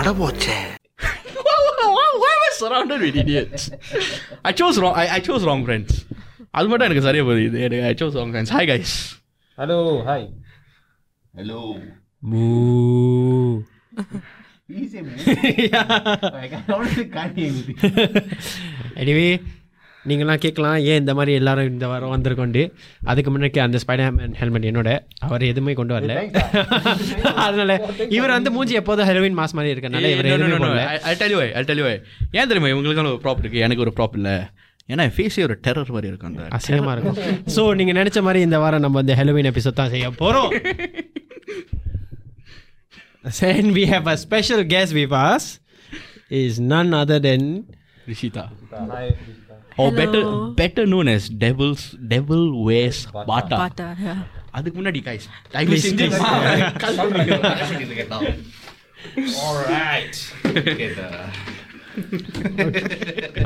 அடபோச்சே why am I surrounded with idiots? I chose wrong. I, I chose wrong friends. அது மட்டும் எனக்கு சரியா புரியுது எனக்கு I chose wrong friends. Hi guys. Hello hi hello மூ anyway நீங்களாம் கேட்கலாம் ஏன் இந்த மாதிரி எல்லாரும் இந்த வாரம் வந்திருக்கோண்டு அதுக்கு முன்னாடி அந்த ஸ்பைடர்மேன் ஹெல்மெட் என்னோட அவர் எதுவுமே கொண்டு வரல. அதனால இவர் வந்து மூஞ்சி எப்போதும் ஹெரோவின் மாஸ் மாதிரி இருக்கனால இவர் எதுவுமே no, no. போடல. I- I'll tell you why. I'll tell you why. ஏன் தெரியுமா இவங்களுக்கான ஒரு ப்ராப் இருக்கு? எனக்கு ஒரு ப்ராப் இல்லை. ஏன்னா ஃபேஸே ஒரு டெரர் மாதிரி இருக்கும் அந்த அசிங்கமா இருக்கும். ஸோ நீங்க நினைச்ச மாதிரி இந்த வாரம் நம்ம வந்து ஹெலோவின் எபிசோட் தான் செய்ய போறோம். Then we have a special guest with us. Is none other than Rishita or better better known as devil's devil wears bata Bata, yeah. அதுக்கு முன்னாடி guys தயவு செஞ்சு Alright.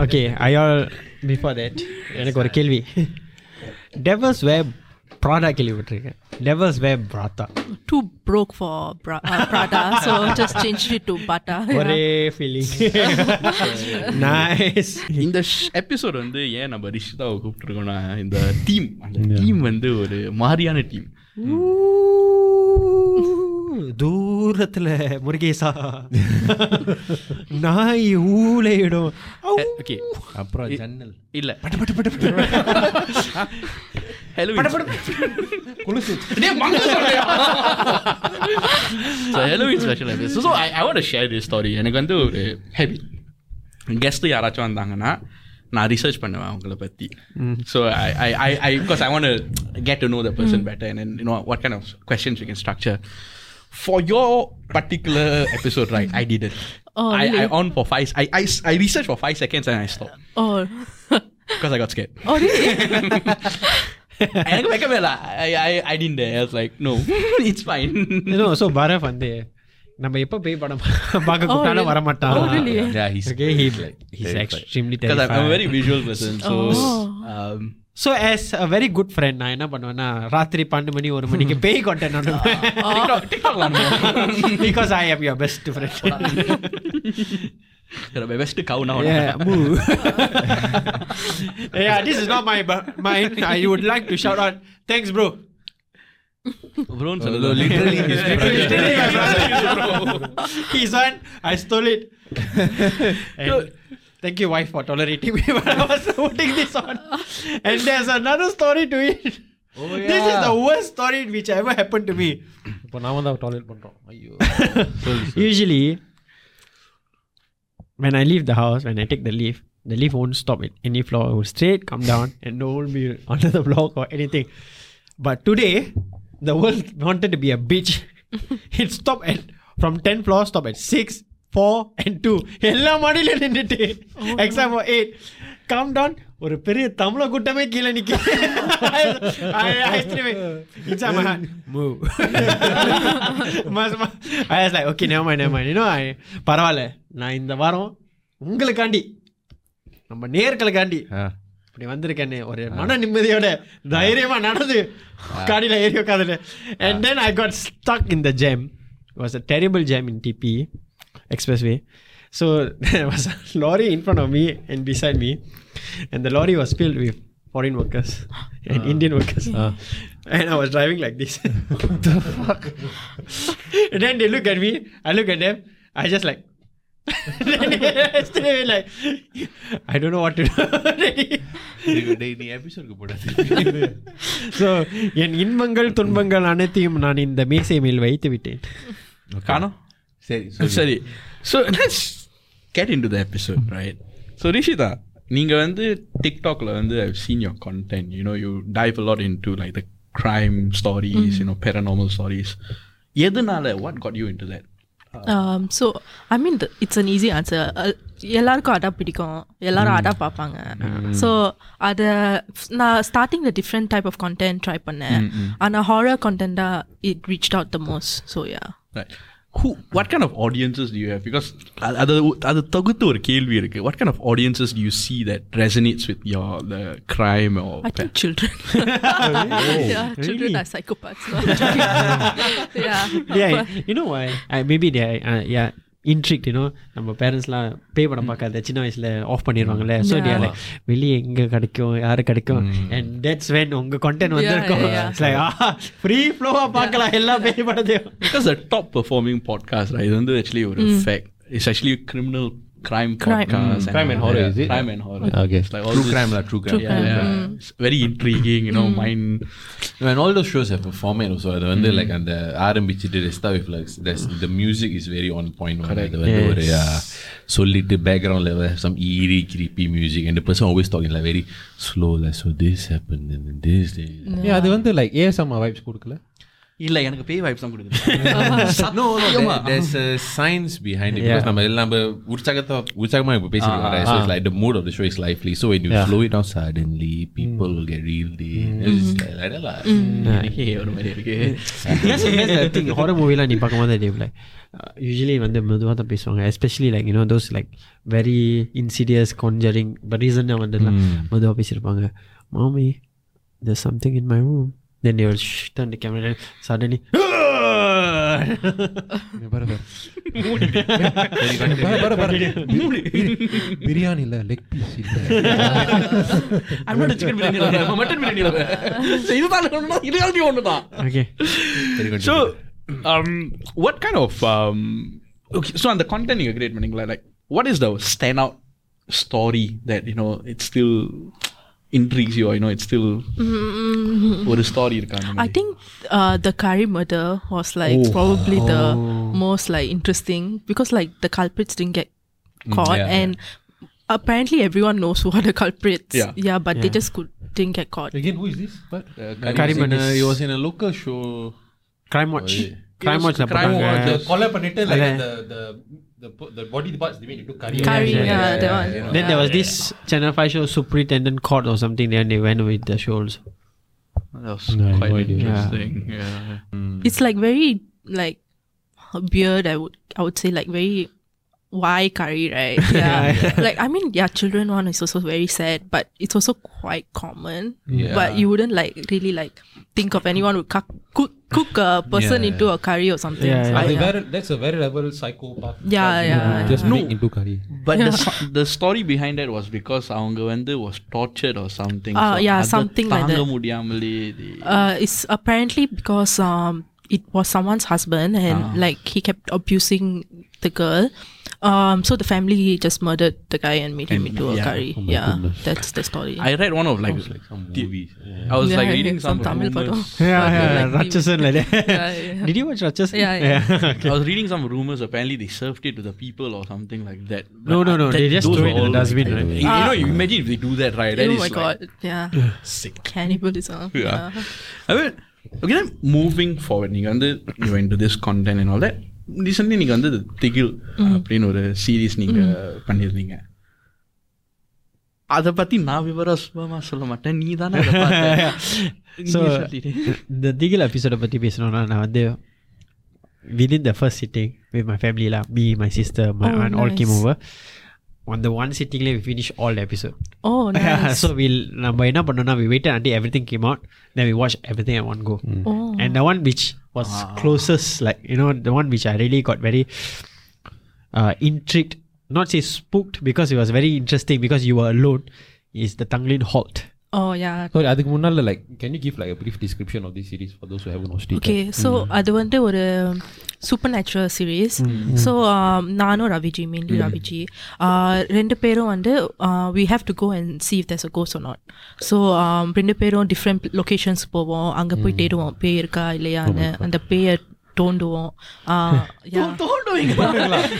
Okay I all before that எனக்கு ஒரு கேள்வி டெவல்ஸ் வேப் ப்ராடா கேள்விப்பட்டிருக்கேன். Devils wear Prada Too broke for bra- uh, Prada, so just changed it to Bata. yeah. ஒரே feeling nice இந்த எபிசோட் வந்து ஏன் நம்ம ரிஷிதாவை கூப்பிட்டுருக்கோம்னா இந்த டீம் அந்த டீம் வந்து ஒரு மாதிரியான டீம் தூரத்துல முருகேசா. நாய் ஊழையிடும் ஓகே அப்புறம் ஜன்னல். இல்ல. பட்டு பட்டு பட்டு. Halloween special episode so I I want share the story எனக்கு வந்து ஒரு ஹெவி கெஸ்ட்டு யாராச்சும் வந்தாங்கன்னா நான் ரிசர்ச் பண்ணுவேன் அவங்கள பற்றி so I I I I because I want get to know the person better and you know what kind of questions you can structure for your particular episode right I did it Oh, I, I really? on for five I, I, I researched for five seconds and I stopped Oh. because I got scared. oh, really? எனக்கு வைக்கவே இல்லை I, I, I didn't dare. I was like, no, it's fine. இன்னும் so பரஃப் வந்து நம்ம எப்போ பேய் படம் பார்க்க கூப்பிட்டாலும் வர மாட்டான் Oh, really? Yeah, he's Okay, he, like he's terrified. extremely Because I'm, I'm a terrified. very visual person. So, Oh. um, so as a very good friend நான் என்ன பண்ணுவேன்னா ராத்திரி பன்னெண்டு மணி ஒரு மணிக்கு பேய் கொண்டேன் TikTok, TikTok lah. Because I am your best friend You're my best cow now. yeah moo yeah this is not my bu- mine I would like to shout out thanks bro Bro, Oh, no, literally his Literally my brother. His one, I stole it. And thank you, wife, for tolerating me when I was putting this on. And there's another story to it. Oh, This is the worst story which ever happened to me. இப்போ நாம தான் toilet பண்றோம் ஐயோ Usually, when I leave the house, when I take the lift, the lift won't stop at any floor. It will straight come down and no one will be under the block or anything. But today, the world wanted to be a bitch. it stopped at from 10 floors, stop at 6, 4 and 2. எல்லா மாடியில நின்றுட்டு exam for eight come down ஒரு பெரிய தமிழ கூட்டமே கீழே நிக்க. Okay நேமாய் நேமாய் இன்னும் பரவாயில்ல. நான் இந்த வாரம் உங்களுக்காண்டி நம்ம நேர்களுக்காண்டி இப்படி வந்திருக்கேன்னு ஒரு மன நிம்மதியோட தைரியமா நடந்து காடியில் ஏறி உட்காந்துட்டு and then I got stuck in the jam was a terrible jam in D P expressway so was lorry in front of me and beside me and beside me and the lorry was filled with foreign workers and Indian workers and I was driving like this and then they look at me I look at them I just like Yesterday, like, I don't know what to do. நீ எபிசோடுக்கு போடாது so என் இன்பங்கள் துன்பங்கள் அனைத்தையும் நான் இந்த மேசை மேல் வைத்து விட்டேன் காணோம் சரி சரி so let's get into the episode right so Rishita நீங்கள் வந்து டிக்டாக்ல வந்து I've seen your content you know you dive a lot into like the crime stories you know paranormal stories எதனால what got you into that Um, so, I mean, the, it's an easy answer. Uh, எல்லாருக்கும் அடா பிடிக்கும் எல்லாரும் அடா பார்ப்பாங்க so அதை நான் starting the different type of content try பண்ணேன் ஆனால் ஹாரர் கண்டென்ட்டாக it reach out the most so yeah Right. Who, what kind of audiences do you have? Because அது- அது அது தொகுத்து ஒரு கேள்வி இருக்கு what kind of audiences do you see that resonates with your the crime or I think children. yeah, children are psychopaths. No, I'm joking. yeah. Yeah, but- you know why? Uh, maybe they, uh, yeah, intrigued you know நம்ம பேரண்ட்ஸ்லாம் பே படம் பார்க்காத சின்ன வயசில் of பண்ணிடுவாங்கல்ல so. Like வெளியே எங்கே கிடைக்கும் யாரு கிடைக்கும்? அண்ட் தட்ஸ் வென் உங்கள் கண்டென்ட் வந்திருக்கும். ஃப்ரீ ஃப்ளோவாக பார்க்கலாம் எல்லா பேய் படத்தையும். Because the top performing podcast, right, இது வந்து actually ஒரு fact. It's actually a criminal crime Crime. podcast. Crime and horror, yeah, is it? Crime and horror. Okay. It's like all True this- crime lah, true crime. Yeah, yeah. It's very intriguing, you know, mind. And all those shows have a format also. அது வந்து like அந்த ஆரம்பிச்சிட்டு they start with like there's the music is very on point. Correct. அது வந்து ஒரு uh, சொல்லிட்டு background level have some eerie creepy music and the person always talking like very slow like so this happened and then this. this. Yeah, அது வந்து like ASM vibes கொடுக்கல இல்ல எனக்கு பேய் vibes தான் கொடுக்குது No, no, there, there's a science behind it because நம்ம எல்லாம் நம்ம உற்சாகத்தை உற்சாகமா இப்போ பேசிட்டு வரேன் so it's like the mood of the show is lively so when you slow it down suddenly people will get really it's like that lah. எனக்கே ஒரு மாதிரி இருக்கு That's the thing. Horror movie நீ பார்க்கும்போது they like யூஸ்வலி வந்து மெதுவாக தான் பேசுவாங்க especially like you know those like very இன்சீரியஸ் conjuring but ரீசனாக வந்துலாம் மெதுவாக பேசியிருப்பாங்க மாமி there's something in my room then they will shh, turn the camera then suddenly பிரியாணில லெக் பீஸ் இல்ல I'm not a chicken biryani lover. I'm a mutton biryani lover. So இதுதான் ஒண்ணுதான், இது reality ஒண்ணுதான். okay So, um, what kind of um, okay? So, on the content you create, பண்ணீங்களா, like, what is the standout story that you know it still intrigues you? Or, you know, it's still ஒரு story இருக்கா அந்த I மாதிரி? think uh, the Kari murder was like probably the most like interesting because like the culprits didn't get caught yeah, and apparently everyone knows who are the culprits. Yeah. but they just could, didn't get caught. Again, who is this? What? He was, in Kariman a, is- he was in a local show. crime watch Oh, yeah. crime watch ல Crime போட்டாங்க Watch. The collar பண்ணிட்டு like அதான். the the the the body parts they made into curry. Curry, yeah, yeah, yeah, that one. then there was this channel 5 show superintendent court or something then they went with the show also That was No, quite no idea. interesting. Yeah. Hmm. It's like very like weird. I would I would say like very why curry right? Yeah. like I mean yeah, children one is also very sad, but it's also quite common. Yeah. But you wouldn't like really like think of anyone would cook cook, cook a person Yeah. into a curry or something. Yeah, So, yeah. அது yeah. வேற that's a very level psychopath. Yeah, Like, yeah, you Just yeah. make into curry. But the, so- the story behind that was because அவங்க வந்து was tortured or something. Ah, yeah, அதை something like தாங்க that. முடியாமலே they- Uh, it's apparently because um it was someone's husband and like he kept abusing the girl. um, so the family just murdered the guy and made him into a curry. Oh yeah, goodness. that's the story. I read one of like, was like some movies. Yeah. I was yeah, like reading some, some Tamil rumors. Yeah, yeah, like, Did you watch Ratsasan? Yeah, yeah. okay. I was reading some rumors. Apparently, they served it to the people or something like that. But no, no, no. That, they just threw it in the dustbin. Right? You know, ah. you imagine if they do that, right? That oh my god. Yeah. Sick. Cannibalism. Yeah. I mean, okay. Then moving forward, you went into this content and all that. Recently நீங்கள் வந்து திகில் அப்படின்னு ஒரு series நீங்க பண்ணியிருந்தீங்க. அதை பற்றி நான் விவரம் சுபமா சொல்ல மாட்டேன். நீ தானே ஸோ இந்த திகில் எபிசோடை பற்றி பேசணும்னா நான் வந்து within the first sitting with my ஃபேமிலிலாம் me my sister my and all came over அந்த one சிட்டிங்லேயே finish all episode oh so will நம்ம என்ன பண்ணோம்னா we wait and everything came out then we watch everything one go and one which was closest like you know the one which I really got very uh, intrigued not say spooked because it was very interesting because you were alone is the Tanglin Halt oh yeah. Sorry, அதுக்கு முன்னால like can you give like a brief description of this series for those who haven't watched it? Okay so அது வந்து ஒரு super natural series so நானும் Raviji mainly Raviji uh, ரெண்டு பேரும் வந்து we have to go and see if there's a cos not so ரெண்டு பேரும் different locations போவோம் அங்கே போய் தேடுவோம் பேய் இருக்கா இல்லையான்னு அந்த பேயை தோண்டுவோம் Uh, yeah.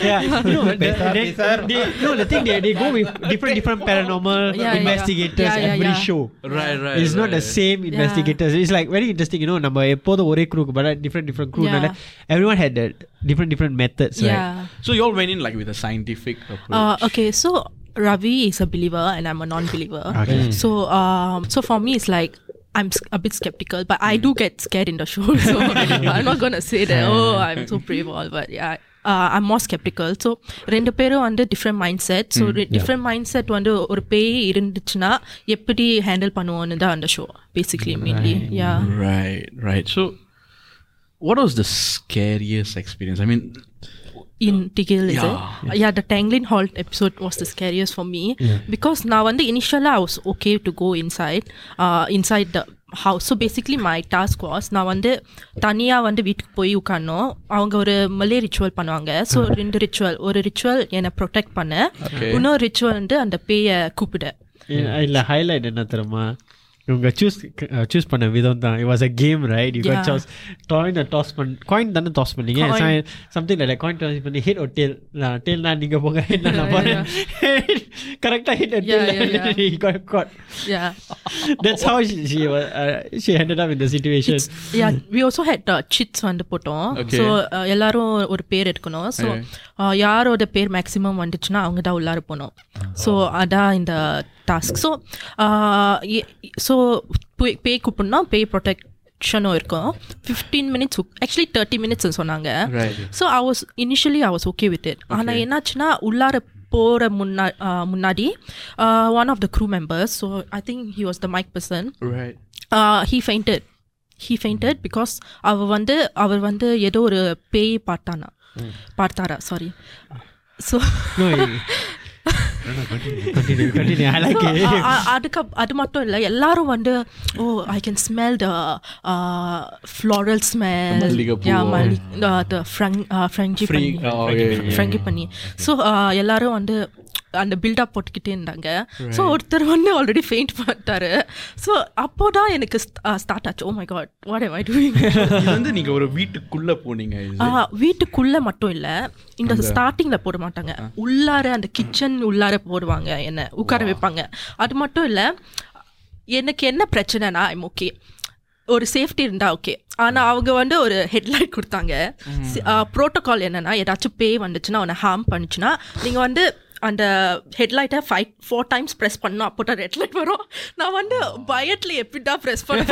yeah, no, the, they, they, no, the thing they, they go with different different paranormal Yeah, yeah. investigators Yeah, yeah, every yeah. show. right, right. It's not the same investigators. It's like very interesting, you know. நம்ம எப்போதும் ஒரே crew but different different crew. Yeah. Everyone had the different different methods, right? Yeah. So you all went in like with a scientific approach. Uh, okay, so Ravi is a believer and I'm a non-believer. Okay. So, um, so for me, it's like I'm s- a bit skeptical, but I do get scared in the show. So I'm not gonna say that. Oh, I'm so brave, all. But yeah. Uh, I'm more skeptical. So ரெண்டு பேரும் வந்து different mindset so different mindset வந்து ஒரு பேய் இருந்துச்சுன்னா எப்படி handle பண்ணுவோன்னு தான் அந்த show basically mainly yeah Right, right. So, what was the scariest experience? I mean, in Tigil, is it? Yeah, the Tanglin Hall episode was the scariest for me because now வந்து initially I was okay to go inside, uh, inside the house. So basically my task was நான் வந்து தனியாக வந்து வீட்டுக்கு போய் உட்காரணும் அவங்க ஒரு மலே ரிச்சுவல் பண்ணுவாங்க ஸோ ரெண்டு ரிச்சுவல் ஒரு ரிச்சுவல் என்னை ப்ரொடெக்ட் பண்ண இன்னொரு ரிச்சுவல் வந்து அந்த பேயை கூப்பிட இல்ல ஹைலைட் என்ன தெரியுமா இவங்க சூஸ் சூஸ் பண்ண விதம் தான். It was a game right you get chose coin toss பண் காயின் தானே டாஸ் பண்ணீங்க? சம்திங் இல்லை காயின் டாஸ் பண்ணி ஹிட் ஒரு டேல் நான் டேல்னா நீங்கள் போங்க என்ன நான் கரெக்டாக hit tail got that's how she she ended up in the yeah we also had chits வந்து போட்டோம். ஸோ uh, எல்லாரும் ஒரு பேர் எடுக்கணும். ஸோ uh, யாரோட பேர் மேக்ஸிமம் வந்துச்சுன்னா அவங்க தான் உள்ளார போனோம் ஸோ அதான் இந்த டாஸ்க் ஸோ ஸோ பேய் கூப்பிடணும்னா பேய் ப்ரொடெக்ஷனும் இருக்கும் fifteen minutes actually thirty minutes சொன்னாங்க. So I was initially I was okay with it ஆனால் என்னாச்சுன்னா உள்ளார போகிற முன்னா முன்னாடி one of the crew members so I think he was the mike person Right. He fainted he fainted because அவர் வந்து அவர் வந்து ஏதோ ஒரு பேய் பார்த்தானா. பார்த்தாரா சாரி ஸோ Uh, uh, அதுக்கு அது மட்டும் இல்லை எல்லாரும் வந்து ஓ I can smell the floral smell Frenkie பண்ணி ஸோ எல்லாரும் வந்து அந்த பில்டப் போட்டுக்கிட்டே இருந்தாங்க. ஸோ ஒருத்தர் வந்து ஆல்ரெடி ஃபெயிண்ட் பண்ணிட்டாரு. ஸோ அப்போ தான் எனக்கு ஸ்டார்ட் ஆச்சு. ஓ my God what am I doing வந்து நீங்க ஒரு வீட்டுக்குள்ள போனீங்க ஆ, வீட்டுக்குள்ள மட்டும் இல்ல. இந்த ஸ்டார்டிங்ல போட மாட்டாங்க. உள்ளார அந்த கிச்சன் உள்ளார போடுவாங்க என்ன உட்கார வைப்பாங்க. அது மட்டும் இல்ல எனக்கு என்ன பிரச்சனைனா ஐம் ஓகே ஒரு சேஃப்டி இருந்தா ஓகே ஆனா அவங்க வந்து ஒரு ஹெட்லைட் கொடுத்தாங்க. ப்ரோட்டோகால் என்னன்னா ஏதாச்சும் பே வந்துச்சுன்னா அவனை ஹார்ம் பண்ணுச்சுன்னா நீங்க வந்து அந்த ஹெட்லைட்டை ஃபைவ் ஃபோர் டைம்ஸ் ப்ரெஸ் பண்ணணும். அப்போ தான் ரெட் லைட் வரும். நான் வந்து பயத்தில் எப்படிடா ப்ரெஸ் பண்ண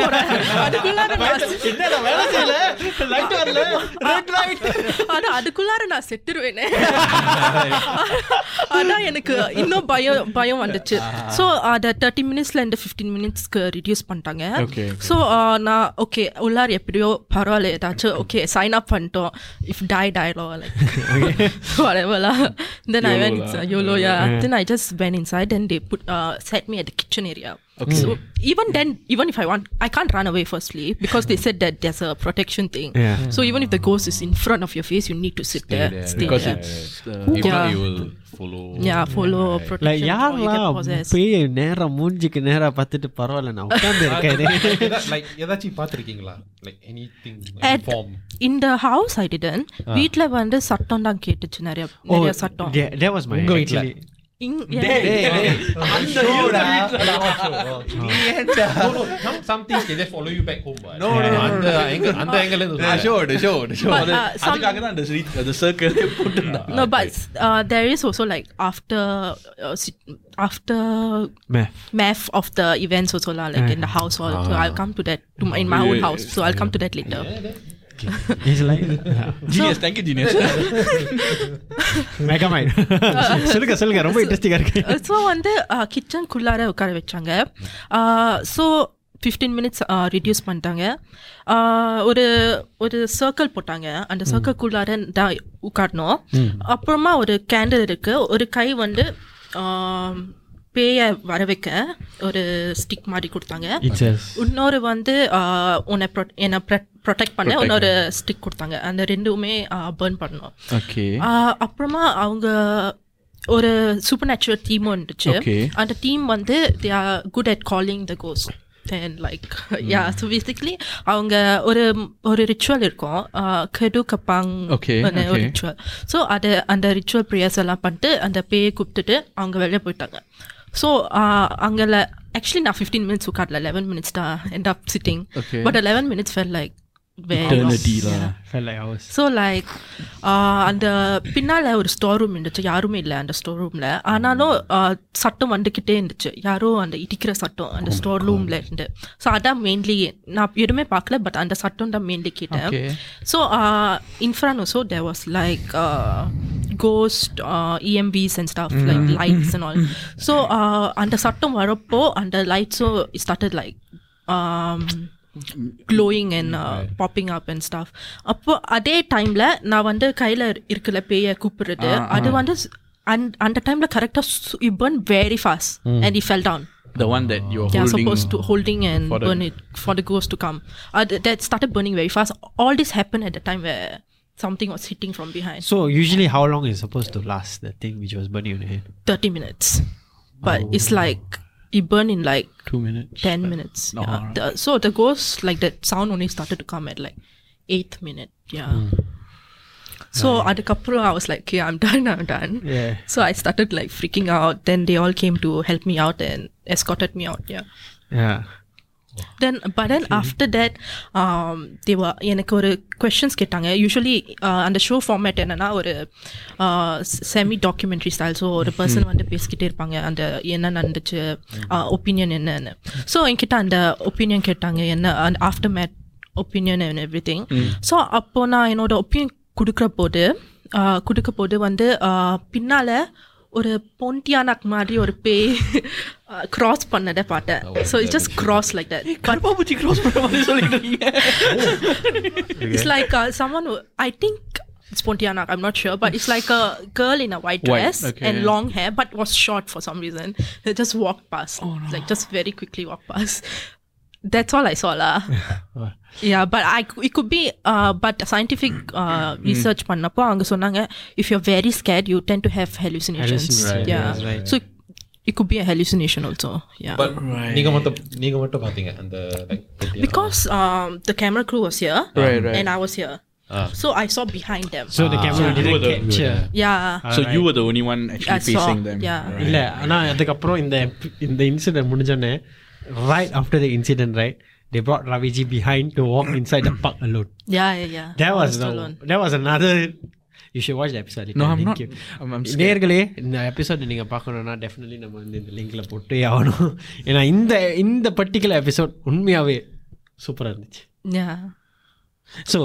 நான் ஆனா அதுக்குள்ளார நான் செத்துருவேனே. அதான் எனக்கு இன்னும் பயம் பயம் வந்துச்சு. ஸோ அதை தேர்ட்டி மினிட்ஸ்ல இருந்து ஃபிஃப்டீன் மினிட்ஸ்க்கு ரிடியூஸ் பண்ணிட்டாங்க. Okay, ஸோ நான் ஓகே உள்ளார எப்படியோ பரவாயில்ல ஏதாச்சும் ஓகே சைன் அப் பண்ணிட்டோம். If tie டயலோ like whatever then I YOLO YOLO yeah. then I just went inside and they put uh, set me at the kitchen area Okay. so even then even if I want I can't run away firstly because they said that there's a protection thing Yeah. so even if the ghost is in front of your face you need to sit there, there, stay because there. it's uh, If not, Yeah. you will follow. yeah follow like protection or you get யாரெல்லாம் possessed பேய் நேரா மூஞ்சிக்கு நேரா பார்த்துட்டு பரவாயில்ல நான் உட்கார்ந்து இருக்கேன் லைக் ஏதாச்சும் பார்த்துருக்கீங்களா like any thing At- form in the house I didn't வீட்ல வந்து சத்தம் தான் கேட்டுச்சு நிறைய Oh, நிறைய சத்தம் yeah, that was my உங்க வீட்ல? actually இங்- yeah. some things they just follow you back home no அந்த எங்க அந்த angle இருந்து The show, the show, the show. But, uh, some- அதுக்காக தான் அந்த street- அந்த circle போட்டுருந்தாங்க No, but uh, there is also like after uh, sit- after Math. math of the events also lah, like in the house. So I'll come to that to my, in my own house. So I'll come to that later. It's like genius thank you genius mega mind சொல்லுங்க சொல்லுங்க. ரொம்ப இன்ட்ரெஸ்டிங்கா இருக்கு. So வந்து கிச்சனுக்குள்ளார உட்கார வச்சாங்க. So fifteen minutes reduce பண்ணிட்டாங்க. Uh, ஒரு ஒரு சர்க்கிள் போட்டாங்க. அந்த சர்க்கிள்குள்ளார தான் உட்காரணும். அப்புறமா ஒரு கேண்டில் இருக்கு. ஒரு கை வந்து ஆம், பேயை வர வைக்க ஒரு ஸ்டிக் மாதிரி கொடுத்தாங்க. இன்னொரு வந்து உன்னை என்னை ப்ரொடெக்ட் பண்ண இன்னொரு ஸ்டிக் கொடுத்தாங்க. அந்த ரெண்டுமே பேர்ன் ஆஹ், அப்புறமா அவங்க ஒரு சூப்பர் நேச்சுரல் டீமும் இருந்துச்சு Okay. அந்த டீம் வந்து they are good at calling the cos and like yeah so basically அவங்க ஒரு ஒரு ரிச்சுவல் இருக்கும். கெடு கப்பாங் ஒரு. ரிச்சுவல் ஸோ அது அந்த ரிச்சுவல் ப்ரேயர்ஸ் எல்லாம் பண்ணிட்டு அந்த பேயை கூப்பிட்டுட்டு அவங்க வெளியே போயிட்டாங்க. ஸோ அங்கே ஆக்சுவலி நான் ஃபிஃப்டீன் மினிட்ஸ் உட்காரல. லெவன் மினிட்ஸ் தான் end up sitting Okay. But eleven minutes fell like so like அந்த பின்னால் ஒரு ஸ்டோர் ரூம் இருந்துச்சு. யாருமே இல்லை அந்த ஸ்டோர் ரூமில் ஆனாலும் ஆஹ், சத்தம் வந்துக்கிட்டே இருந்துச்சு. யாரோ அந்த இடிக்கிற சத்தம் அந்த ஸ்டோர் ரூமில் இருந்து. ஸோ அதான் மெயின்லி நான் எதுவுமே பார்க்கல பட் அந்த சத்தம் தான் மெயின்லி கேட்டேன். Okay. So in front also there was like ghost uh, EMFs and stuff mm. like mm-hmm. lights and mm-hmm. all. So under Sattam Varappo, under lights, so it started like um, glowing and popping up and stuff time, அதே டைமில் நான் வந்து கையில் இருக்கல பேயை கூப்பிடுறது அது வந்து அண்ட் அந்த டைமில் கரெக்டாக you burn very fast and you fell down The one that you're yeah, holding, supposed to holding and burn it for the ghost to come. Uh, that started burning very fast. All this happened at the time where something was hitting from behind. So usually how long is supposed to last the thing which was burning on your head? 30 minutes. But oh. it's like it burned in like Two minutes. 10 minutes. No, yeah. alright. The, so the ghost, like that sound only started to come at like 8th minute. Yeah. Hmm. So adukapro I was like, okay, I'm done, I'm done. Yeah. So I started like freaking out. Then they all came to help me out and escorted me out. Yeah. Yeah. Then but then after that um they were எனக்கு ஒரு questions கேட்டாங்க. Usually அந்த show format என்னன்னா ஒரு semi documentary style so ஒரு person வந்து பேசிக்கிட்டே இருப்பாங்க. அந்த என்ன நடந்துச்சு ஒப்பீனியன் என்னன்னு. ஸோ என்கிட்ட அந்த ஒப்பீனியன் கேட்டாங்க. என்ன aftermath opinion and everything so அப்போ நான் என்னோட ஒப்பீனியன் கொடுக்குற போது uh, கொடுக்க போது வந்து uh, பின்னால ஒரு பொண்டியானாக் மாதிரி ஒரு பேய் கிராஸ் பண்ணதை பார்த்தேன் so it just cross like that கருப்பாப்பூச்சி cross பண்ற மாதிரி சொல்லிட்டு இருக்கீங்க. It's like uh, someone who I think it's Pontianak, I'm not sure, but it's like a girl in a white White, dress okay. and long hair, but was short for some reason. They just walked past, like just very quickly walked past. That's all I saw lah. yeah, but I it could be uh, but scientific uh, research பண்ணப்போ அவங்க சொன்னாங்க if you're very scared you tend to have hallucinations. Hallucin- right, yeah. yes, right. So it could be a hallucination also. Yeah. But நீங்க மட்டும் நீங்க மட்டும் பாத்தீங்க அந்த like because um, the camera crew was here Right, right. and I was here. So I saw behind them. So the camera you were didn't the- capture. yeah. So you were the only one actually I saw. facing them. Yeah. Right. இல்ல ஆனா அதுக்கப்புறம் இந்த இந்த incident முடிஞ்சோடனே right after the incident right they brought Raviji behind to walk inside the park alone Yeah, yeah, yeah. that was the, alone. that was another you should watch the episode later. No, I'm Link not. you. I'm, I'm scared. நேர்களே இந்த episode நீங்க பார்க்கணும்னா definitely நம்ம வந்து இந்த லிங்க்ல போட்டே ஆகணும் ஏன்னா இந்த இந்த பர்டிகுலர் எபிசோட் உண்மையாவே சூப்பரா இருந்துச்சு Yeah. ஸோ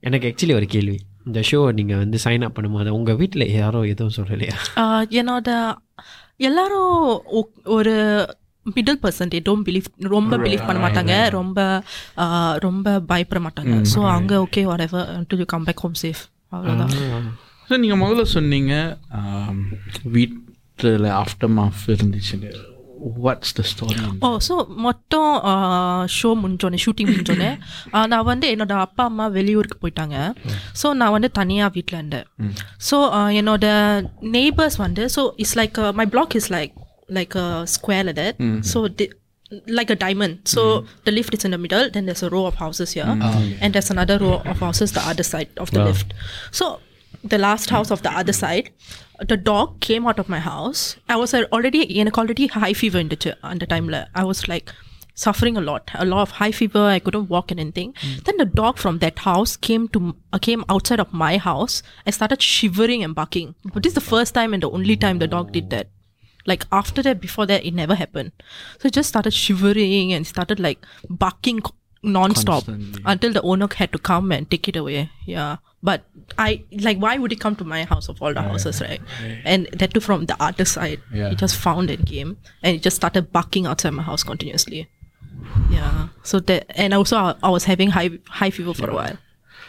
எனக்கு ஆக்சுவலி ஒரு கேள்வி இந்த ஷோ நீங்கள் வந்து சைன் அப் பண்ணும்போது உங்கள் வீட்டில் யாரோ எதுவும் சொல்லலையா Uh, என்னோட எல்லாரும் ஒ- ஒரு middle person they don't believe ரொம்ப பிலீவ் பண்ண மாட்டாங்க. ரொம்ப ரொம்ப பயப்பட மாட்டாங்க ஸோ அங்கே okay whatever do you come back home safe அவ்வளோதான் So நீங்க முதல்ல சொன்னீங்க வீட்டில் ஆஃப்டர் மாஃப் இருந்துச்சுன்னு. What's the story oh so மொத்தம் ஷோ முடிஞ்சோடனே ஷூட்டிங் முடிஞ்சோடனே நான் வந்து என்னோட அப்பா அம்மா வெளியூருக்கு போயிட்டாங்க. ஸோ நான் வந்து தனியாக வீட்டில் இருந்தேன். ஸோ என்னோட நெய்பர்ஸ் வந்து so it's like my block is like like a square like that. Mm-hmm. So like a diamond. So mm-hmm. the lift is in the middle, then there's a row of houses here, mm-hmm. Oh, and there's another row of houses the other side of the wow. lift. So the last house of the other side, the dog came out of my house. I was already in a already high fever in the, in the time. I was like suffering a lot, a lot of high fever. I couldn't walk and anything. Mm. Then the dog from that house came to uh, came outside of my house and started shivering and barking. But this is the first time and the only time the dog did that. Like after that, before that, it never happened. So it just started shivering and started like barking non-stop until the owner had to come and take it away. Yeah, but I like why would it come to my house of all the houses, right? And that too from the other side. Yeah. It just found and came and it just started barking outside my house continuously. Yeah. So that and also I, I was having high high fever for a while.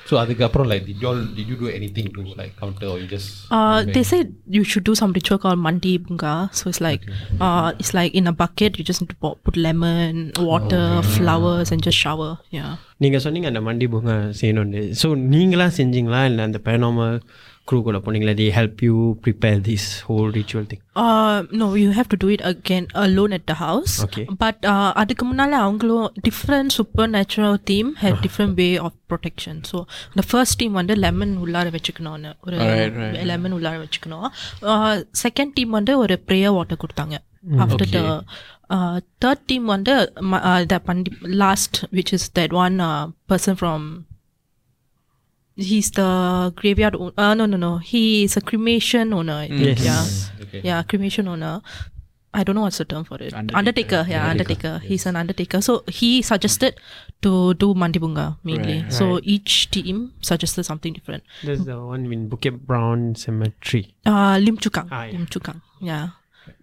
So அதுக்கப்புறம் like did you all did you do anything to like counter or you just Uh, they said you should do some ritual called mandi bunga. So it's like, uh, it's like in a bucket. You just need to po- put lemon, water, flowers, and just shower. Yeah. நீங்கள் சொன்னீங்க அந்த மண்டி பூங்க செய்யணும்னு so நீங்களா செஞ்சீங்களா இல்லை அந்த பேனாமல் crew கூட போனீங்களா தி help you prepare this whole ritual thing Uh, no, you have to do it again alone at the house. Okay. But uh, அதுக்கு முன்னால அவங்களும் different supernatural team had different way of protection. So the first team வந்து lemon உள்ளார வச்சுக்கணும்னு ஒரு Right, right. lemon உள்ளார வச்சுக்கணும். Uh, second team வந்து ஒரு prayer water கொடுத்தாங்க. After the uh, third team வந்து ம- uh, the pandi last which is that one uh, person from he's the graveyard own- uh, no no no he is a cremation owner I think. Yes. yeah okay. yeah cremation owner i don't know what's the term for it Undertaker. undertaker, yeah undertaker, he's an undertaker so he suggested to do mandibunga mainly Right. so each team suggested something different That's the one in Bukit Brown Cemetery. uh lim chu kang Ah, yeah. lim chu kang yeah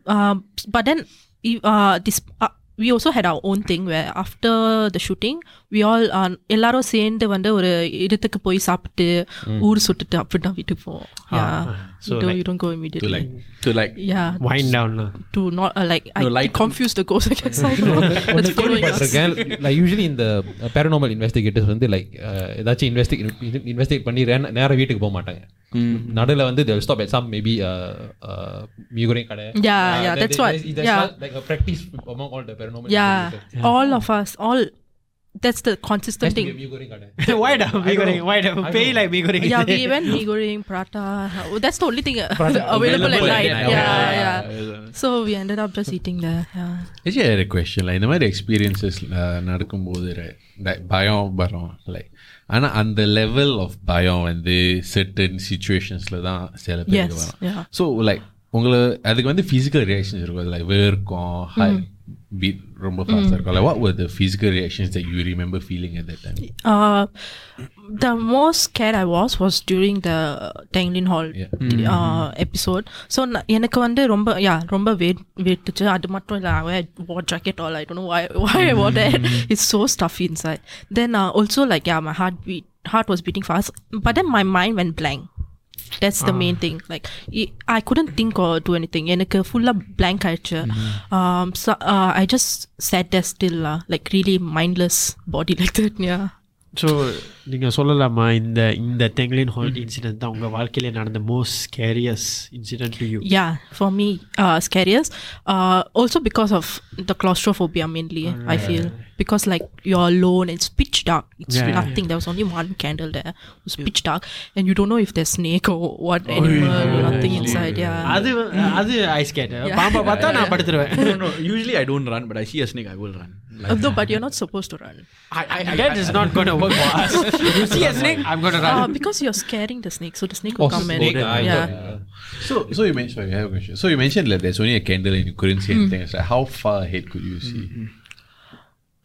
um but then i- uh this uh, we also had our own thing way after the shooting we all எல்லாரும் சேர்ந்து வந்து ஒரு இடத்துக்கு போய் சாப்பிட்டு ஊர் சுட்டுட்டு அப்படி தான் வீட்டுக்கு போவோம். so you, don't, like- you don't go immediately like To like yeah wind down lah. to not uh, like I No, like- confuse the ghost I guess I don't know that's following us பட்டிருக்கேன் like usually இந்த பேரனாமல் investigators வந்து like ஏதாச்சும் investigate investigate பண்ணி ரே- நேரா வீட்டுக்கு போக மாட்டாங்க நடுவில் வந்து they'll stop at some maybe மியூகரிங் கடை Yeah, Uh, yeah, then that's they- what- there's- there's yeah. one- like a practice among all the paranormal yeah investigators. all of us all that's the Has consistent to be a thing mee goreng கடை. why da mee goreng? Why da? Pay like mee goreng. yeah we went mee goreng prata oh, that's the only thing uh, Prata available at available night at night. yeah Yeah, yeah so we ended up just eating there yeah Actually, I had a question. Like, இந்த மாதிரி experiences நடக்கும்போது right, like, பயம் வரும் like ஆனால் அந்த level of பயம் வந்து certain சுச்சுவேஷன்ஸில் தான் சில பேருக்கு yes வரும் yeah ஸோ லைக் உங்களை அதுக்கு வந்து ஃபிசிக்கல் ரியாக்ஷன்ஸ் இருக்கும் லைக் வேர்க்கும் high beat Mm. What were the physical reactions that you remember feeling at that time? Uh, the most scared I was was during the Tanglin Halt uh, mm. episode. So எனக்கு வந்து ரொம்ப யா ரொம்ப wait வெயிட்டுச்சு அது மட்டும் jacket all I don't know why why I wore that. Mm. It's so stuffy inside. Then uh, also like yeah my heart heart was beating fast but then my mind went blank. that's the main thing like i- I couldn't think or do anything எனக்கு ஃபுல்லாக blank ஆயிடுச்சு um, so uh, I just sat there still uh, like really mindless body like that yeah so நீங்கள் சொல்லலாமா இந்த இந்த தெங்லின் hall incident தான் உங்கள் வாழ்க்கையில நடந்த most scariest incident to you Yeah, for me, uh, scariest. Uh, also because of the claustrophobia mainly, I feel. Because like you're alone, it's pitch dark. It's Yeah, yeah, nothing. There was only one candle there. It was pitch dark, and you don't know if there's snake or what animal, nothing inside. Yeah. அது அது ice gate பாம்பை பார்த்தா நான் படுத்துருவேன் no, no. Usually I don't run, but I see a snake, I will run. Uh, no, but you're not supposed to run. I, I, I, That is not going to work for us. you see a snake, I'm going to run. Uh, because you're scaring the snake, so the snake will Oh, come snake, and I yeah. thought, So, so you mentioned, sorry, I have a question. So you mentioned that there's only a candle and you couldn't see anything. It's like, how far ahead could you see?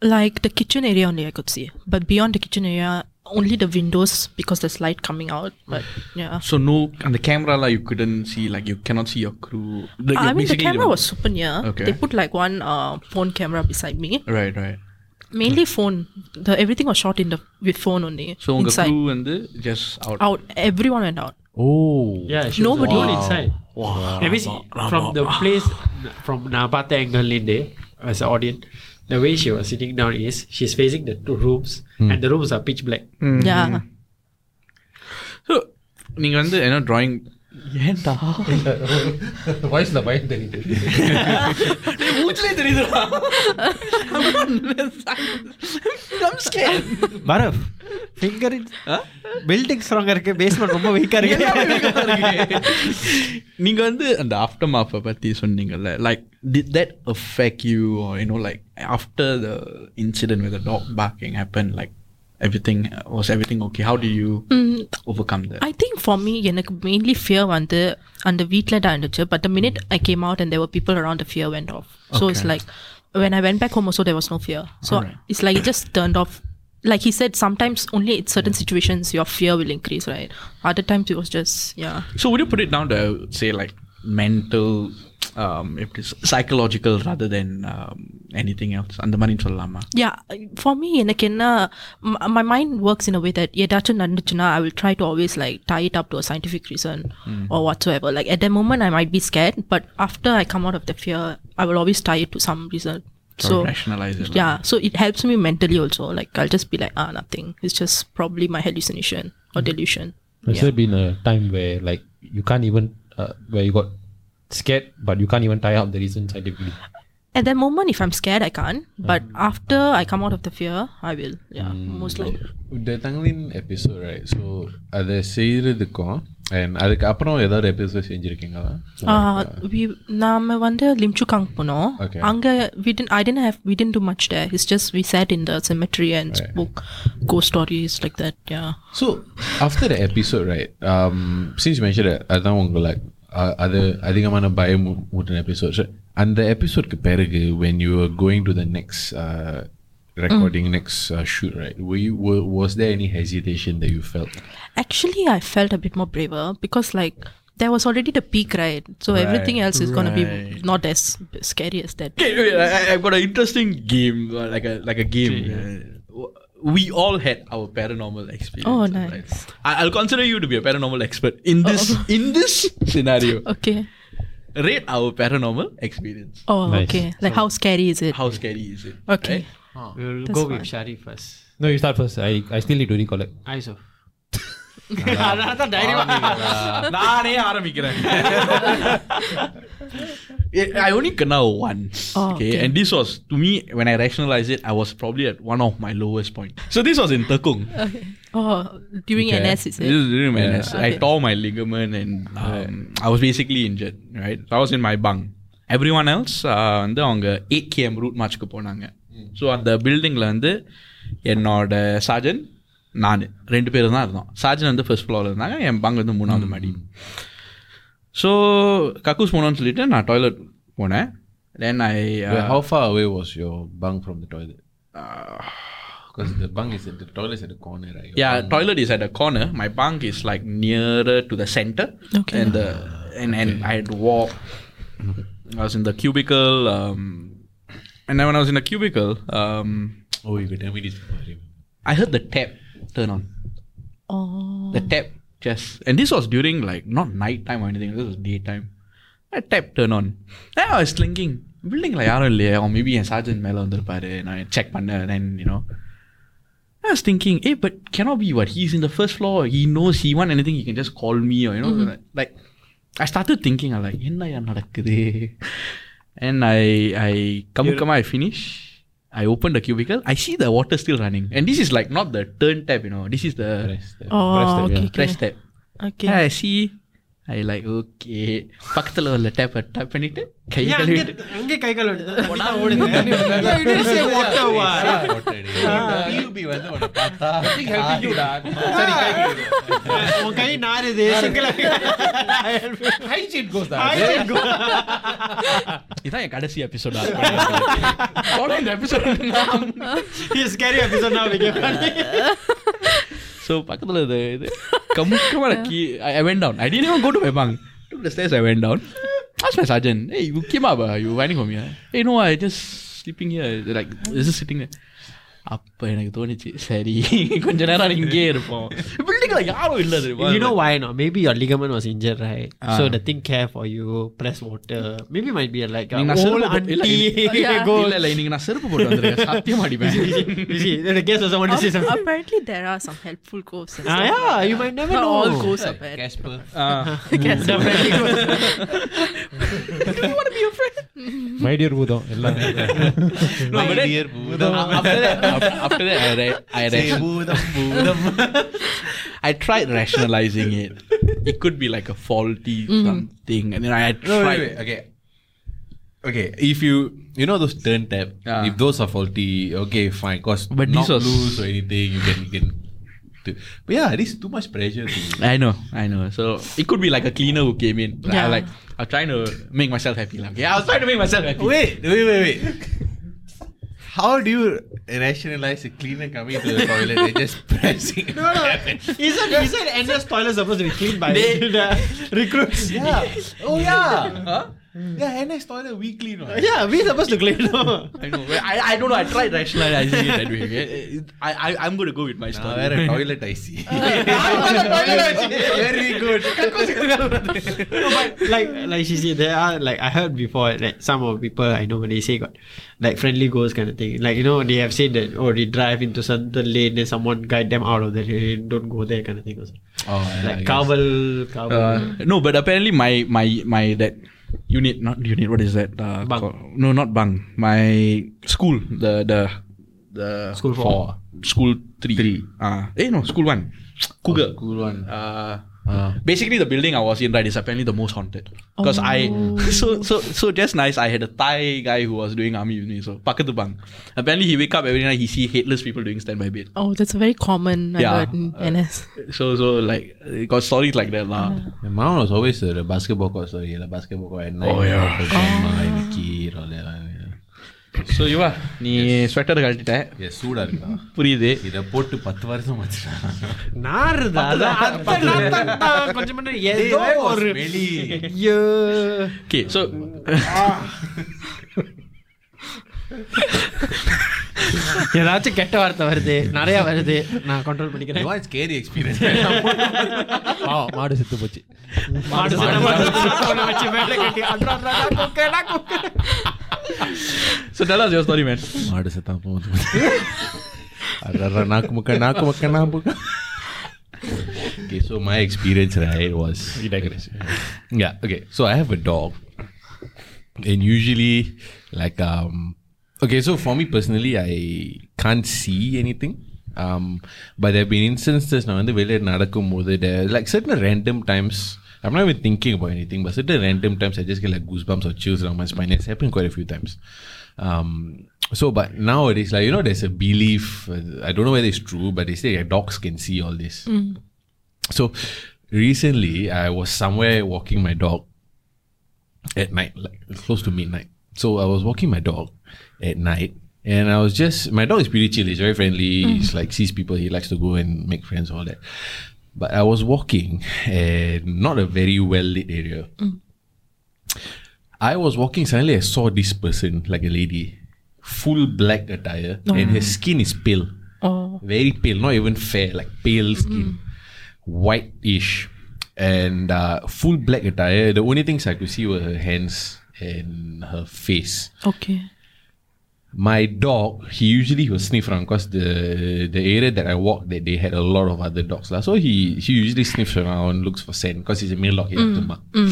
Like the kitchen area only I could see, but beyond the kitchen area, only the windows because there's light coming out. But yeah. so no, on the camera la, you couldn't see, like you cannot see your crew. Like, I mean, the basically camera the- was super near. Okay. They put like one uh, phone camera beside me. Right, right Mainly phone. The everything was shot in the with phone only. So உங்க inside. crew வந்து just out. out. Everyone went out. Oh. Yeah, she Nobody- was alone inside. That means from the place, from நான் பார்த்த angle இருந்து as an audience, the way she was sitting down is she's facing the two rooms and the rooms are pitch black. Yeah. So நீங்க வந்து என்ன drawing ஏன்டா வாய்ஸ்ல பயம் தெரியுது மூச்சிலே தெரியுதுடா I'm scared Parab finger building ஸ்ட்ராங்கா இருக்கு பேஸ்மெண்ட் ரொம்ப வீக்கா இருக்கு நீங்க வந்து அந்த ஆஃப்டர் மாஃபை பத்தி சொன்னீங்கல்ல like did that affect you or you know like after the incident with the dog barking happened like everything was everything okay how do you overcome that I think for me, எனக்கு mainly fear வந்து அந்த வீட்டில் தான் இருந்துச்சு but the minute I came out and there were people around the fear went off so it's like when I went back home also there was no fear so it's like it just turned off like he said sometimes only in certain situations your fear will increase right other times it was just yeah so would you put it down to say like mental um if it is psychological rather than um, anything else அந்த மாதிரி சொல்லலாமா yeah for me எனக்கு என்ன m- my mind works in a way that ஏதாச்சும் நடந்துச்சுன்னா I will try to always like tie it up to a scientific reason or whatsoever like at the moment I might be scared but after I come out of the fear I will always tie it to some reason so rationalize it yeah so it helps me mentally also like I'll just be like ah nothing it's just probably my hallucination or delusion Has there been a time where like you can't even uh, where you got scared but you can't even tie up the reason scientifically? at that moment if I'm scared I can't but after I come out of the fear I will yeah most likely The Tanglin episode, right? So, அதை செய்யறதுக்கும் and அதுக்கு அப்புறம் ஏதாவது episode செஞ்சிருக்கீங்களா Uh, we நாம வந்து Lim Chu Kang போனோம் Okay. அங்க we didn't I didn't have we didn't do much there it's just we sat in the cemetery and spoke ghost stories like that yeah So after the episode, right? Um, since you mentioned that, அதான் உங்க like uh, அது அதிகமான பயம் மூட்டின episode அந்த எபிசோட்க்கு பிறகு when you were going to the next uh, recording, next uh, shoot, right? Were you were, was there any hesitation that you felt? actually I felt a bit more braver because like there was already the peak, right? So everything else is gonna be Right. not as scary as that. Okay, wait, I, I've got an interesting game, uh, like a like a game. Uh, we all had our paranormal experience. Oh, nice. Right? I, will consider you to be a paranormal expert in this oh. in this scenario. Okay. Rate our paranormal experience. Oh, nice. okay. Like so how scary is it? How scary is it? Okay. Right? Huh. We'll That's go with Shari first. No, you start first. I, I still need to recollect. ISO. நானே ஆரம்பிக்கிறேன் I only kena once. Oh, okay? okay. and this was to me when I rationalized it, I was probably at one of my lowest points. So this was in Tekong. Okay. Oh, during Okay. NS is This it? is during my NS. I Okay. tore my ligament and um, I was basically injured. Right, so I was in my bunk. Everyone else uh, வந்து அவங்க eight KM root மார்ச்சுக்கு போனாங்க so அந்த பில்டிங்கில் வந்து என்னோட சாஜன் நான் ரெண்டு பேரும் தான் இருந்தோம் சாஜன் வந்து ஃபர்ஸ்ட் ஃப்ளோரில் இருந்தாங்க என் பங்க் வந்து மூணாவது மாடி ஸோ கக்கூஸ் போனோன்னு சொல்லிட்டு நான் டாய்லெட் போனேன் then I Wait, how far away was your bunk from the toilet? Because the bunk is at the toilet is at the corner, right? Your Yeah, bunk- toilet is at the corner. My bunk is like nearer to the center. Okay. And the and, and I had to walk. I was in the cubicle. Um, and then when I was in the cubicle, um, Oh, you could tell me this before. I remember. I heard the tap turn on. Oh. The tap just and this was during like not night time or anything. This was daytime. That tap turn on. Then I was thinking, பில்டிங்கில் யாரும் இல்லையா or maybe N sergeant மேலே வந்திருப்பாரு நான் check பண்ணேன் then you know I was thinking, hey, but cannot be what he's in the first floor. He knows he want anything, he can just call me or you know, like I started thinking, I'm like, என்னையா நடக்குது and I I come come I finish. I open the cubicle. I see the water still running, and this is like not the turn tap, you know. This is the Press the- Oh, Press the- okay, yeah. okay. press tap. Okay. I see. I like okay. பக்கத்துல உள்ள tape tape பண்ணிட்டு கை ஏன் கழுவி அங்கே அங்கே கை கால் ஓடுது PUB வந்து உன்னை பார்த்தா, சரி, கை கழுவு. உன் கை நாறுது சிங்கிள Hygiene goes down. இதான் என் கடைசி எபிசோட் இந்த எபிசோட் ஸ்கேரி எபிசோட் நான் வைக்க ஸோ பக்கத்தில் இது இது கமுக்கமான key I went down I tent even go to my bunk took the stairs I went down asked my sergeant hey you came up uh, you winding for me uh? hey no I just sleeping here like is just sitting there அப்போ எனக்கு தோணுச்சு சரி கொஞ்ச நேரம் இங்கேயே இருப்போம் பில்டிங்கில் யாரும் இல்லை தெரியுமா You know why not? Maybe your ligament was injured, right? So the thing care for you, press water. Maybe might be like a நீங்க நான் old செருப்பு போட்டு- இல்ல, auntie இல்ல, go. இல்ல, இல்ல, இன்னைக்கு நான் செருப்பு போட்டு வந்திருக்கேன் சத்தியம் அடிப்பேன் You see, the guest also want to say something. Apparently, there are some helpful ghosts. and Ah, stuff. yeah, you might never Not know. all ghosts are bad. Casper. Definitely ghost. My dear பூதம் எல்லாம் No, but then- dear பூதம். after that, I, I, I tried rationalizing it. It could be like a faulty mm. something. And then I tried. No, wait, wait. Okay. Okay, if you you know those turn tab, yeah. if those are faulty, okay, fine. Cause but not was... loose or anything, you can you can but yeah, this is too much pressure. To I know, I know. So it could be like a cleaner who came in. Like, yeah. I like I'm trying to make myself happy. Like, yeah, I was trying to make myself happy. Wait, wait, wait, wait. How do you rationalize a cleaner coming to the toilet and just pressing? No, no. He said, he said NS toilet supposed to be cleaned by They- the recruits. Yeah. Oh yeah. Huh? Mm. Yeah, NS toilet, we clean one. Yeah, we supposed to clean. No? I know. I, I don't know. I tried rationalizing it that way. I, I, I'm going to go with my story. Where a toilet I see. Very good. like, like she said, there are, like, I heard before that some of people I know when they say got, like, friendly ghosts kind of thing. Like, you know, they have said that, oh, they drive into certain lane and someone guide them out of the lane, don't go there kind of thing. Also. Oh, yeah, like, Kabul, Kabul. Uh, no, but apparently my, my, my, that, unit not unit what is that? Uh, Bunk. called- no, not bunk. My school the the the School four. school three. Three. Uh, eh no, school one. Cougar. Cool one. Uh, Ah. basically the building I was in right is apparently the most haunted because I so so so just nice I had a Thai guy who was doing army with me so pakatu bang apparently he wake up every night he see headless people doing standby bed Oh, that's a very common. I Yeah. heard in NS. so so like it got stories like that lah My mom was always uh, the basketball court story. The basketball court at night. Oh, yeah. The grandma kid, all that. So இவா நீ sweater கழட்டிட்ட. சூடா இருக்கா? புரியுது. இதை போட்டு பத்து வருஷம் வச்சுட்டான் ஓகே ஸோ ஏதாச்சும் கெட்ட வார்த்தை வருது நிறைய வருது நான் கண்ட்ரோல் பண்ணிக்கிறேன் You want scary experience. பாவம், மாடு செத்து போச்சு மாடு சண்டை போட்டு அவனை வச்சு மேலே கட்டி அட்ரா, அட்ரா, அட்ரா, கொக்கடா, கொக்கடா. So tell us your story man மாடு செத்தா போகுது அடடா, நாக்கு முக்க நாக்கு முக்க நாக்கு முக்க okay so my experience right was You digress. yeah okay so i have a dog and usually like um okay so for me personally i can't see anything um but there have been instances நான் வந்து வெளியே நடக்கும்போது there like certain random times I'm not even thinking about anything but certain random times I just get like goosebumps or chills around my spine it's happened quite a few times um so but nowadays like you know there's a belief uh, I don't know whether it's true but they say like, dogs can see all this so recently I was somewhere walking my dog at night, like close to midnight. So I was walking my dog at night, and I was just my dog is pretty chill. He's very friendly. He's like sees people. He likes to go and make friends, all that. But I was walking, and not a very well lit area. I was walking. Suddenly, I saw this person, like a lady, full black attire, and her skin is pale, Oh. very pale, not even fair, like pale skin, whitish, and uh, full black attire. The only things I could see were her hands and her face. Okay. My dog, he usually will sniff around because the the area that I walk that they had a lot of other dogs. lah. So he he usually sniffs around, looks for scent because he's a male dog, he has to mm, mark. Mm.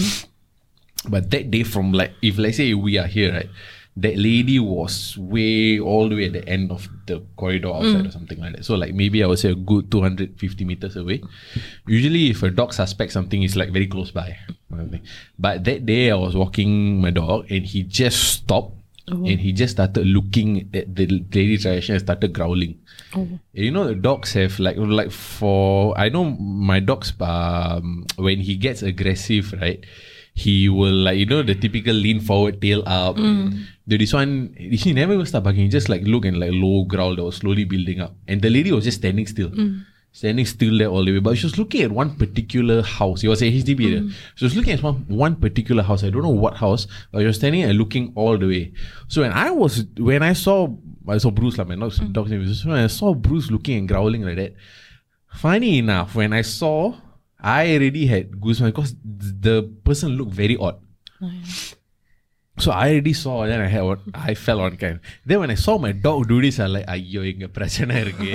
But that day from like if let's say we are here, right? That lady was way all the way at the end of the corridor outside mm. or something like that. So like maybe I would say a good 250 meters away. Usually if a dog suspects something, it's like very close by. kind of thing. But that day I was walking my dog and he just stopped and he just started looking at the lady's direction and started growling. And You know the dogs have like like for I know my dogs um when he gets aggressive right he will like you know the typical lean forward tail up. The, this one he never even start barking. He just like look and like low growl that was slowly building up. And the lady was just standing still. Standing still there all the way. But she was looking at one particular house. It was a HDB area. Mm. She was looking at one, one particular house. I don't know what house, but she was standing and looking all the way. So when I was when I saw I saw Bruce like my dog's, dog's name when I saw Bruce looking and growling like that. Funny enough, when I saw, I already had goosebumps because the person looked very odd. Oh, So I already saw, and then I had what I felt on kind. Then when I saw my dog do this, I like, ஐயோ இங்க பிரச்சனை இருக்கு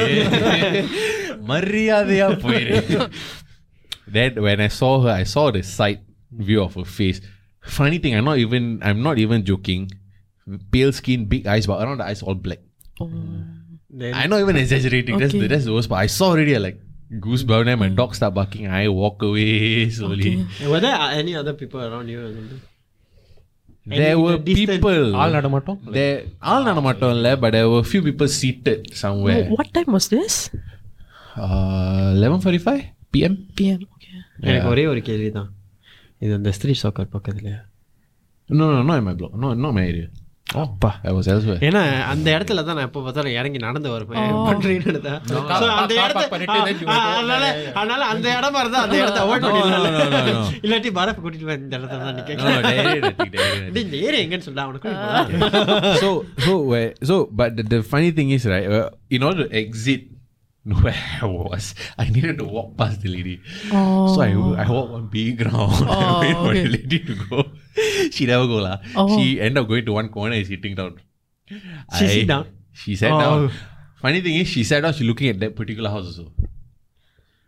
மரியாதையா போயிரு Then when I saw her, I saw the side view of her face. Funny thing, I'm not even I'm not even joking. Pale skin, big eyes, but around the eyes all black. Then- I'm not even exaggerating. That's the Okay. that's the worst part. I saw already I like goosebumps. Then my dog start barking. I walk away slowly. Were there any other people around you or something? There Any were distance? people. ஆள் நடமாட்டம் There, ஆள் நடமாட்டம் இல்ல, but there were few people seated somewhere. What time was this? Uh, 11:45 p.m. PM. Okay. எனக்கு ஒரே ஒரு கேள்வி தான் இது அந்த ஸ்திரீ soccer பக்கத்துலயா No, no, not in my block. No, not my area. அப்பா. அந்த இடத்துல தான் நான் இறங்கி நடந்து வருவேன். பண்றேன்னு அதனால அதனால அந்த இடம் மாதிரி அந்த இடத்த இல்லாட்டி பரப் கூட்டிட்டு போய் இந்த இடத்துல தான் நிக்கிறேன் எங்கன்னு சொல்ல so so so but funny thing is right in exit order to exit where I was I needed to walk past the lady so I oh. I walked on big ground I Oh, wait for the lady to go she never go lah Oh. she ended up going to one corner and sitting down She I- sit down? she sat Oh. down funny thing is she sat down she looking at that particular house also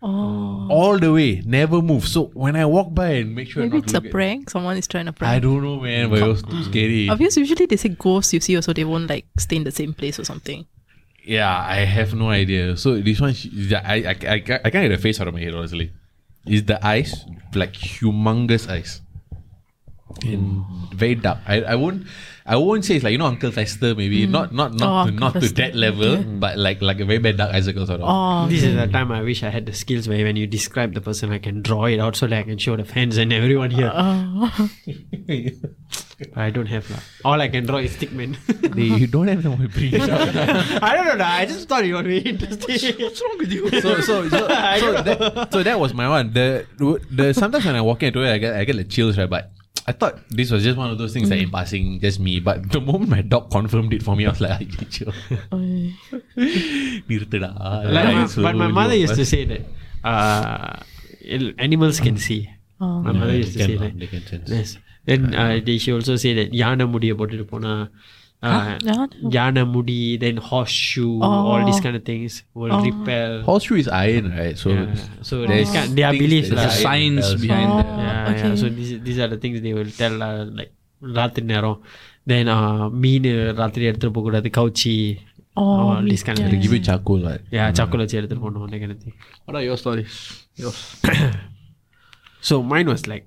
Oh. all the way never move so when I walk by and make sure Maybe not it's a prank. Someone is trying to prank. I don't know man but it was too scary Obviously, usually they say ghosts you see also they won't like stay in the same place or something. Yeah, I have no idea. So this one, she- I, I, I, I can't get the face out of my head, honestly. Is the eyes like humongous eyes? And very dark. I, I won't I won't say it's like you know Uncle Fester maybe mm. not not not Oh, to, Uncle not to that level but like like a very bad dark icicle sort of. Oh, This is the time I wish I had the skills where when you describe the person, I can draw it out so that I can show the fans and everyone here. But oh. I don't have lah. All I can draw is stickman. They- you don't have no bring it. I don't know. lah. I just thought it would be interesting. What's wrong with you? so so so, so, that, so that was my one. The the sometimes when I walk into it, I get I get the chills, right? But I thought this was just one of those things that in passing, just me. But the moment my dog confirmed it for me, I was like, I get chill. நிறுத்துடா. Like my, So but my you- mother used to say that uh, il- animals can see. Oh. My mother Yeah, used to they say can, that. they can sense. Yes. Then uh, they, she also say that யானை முடிய போட்டுட்டு போனா uh, யானை? யானை முடி then horseshoe all these kind of things will repel Horseshoe is iron, right? So yeah. so there's these kind, they are things beliefs that lah. There's a iron science repels. behind Oh. that. yeah, okay. yeah. So these these are the things they will tell uh, like ராத்திரி நேரம் then uh, மீன் ராத்திரி எடுத்துட்டு போக கூடாது கவுச்சி Oh, all these kind of They things give you charcoal, right? yeah charcoal வச்சு எடுத்துட்டு போகணும் that kind of thing What are your stories? Yours. so mine was like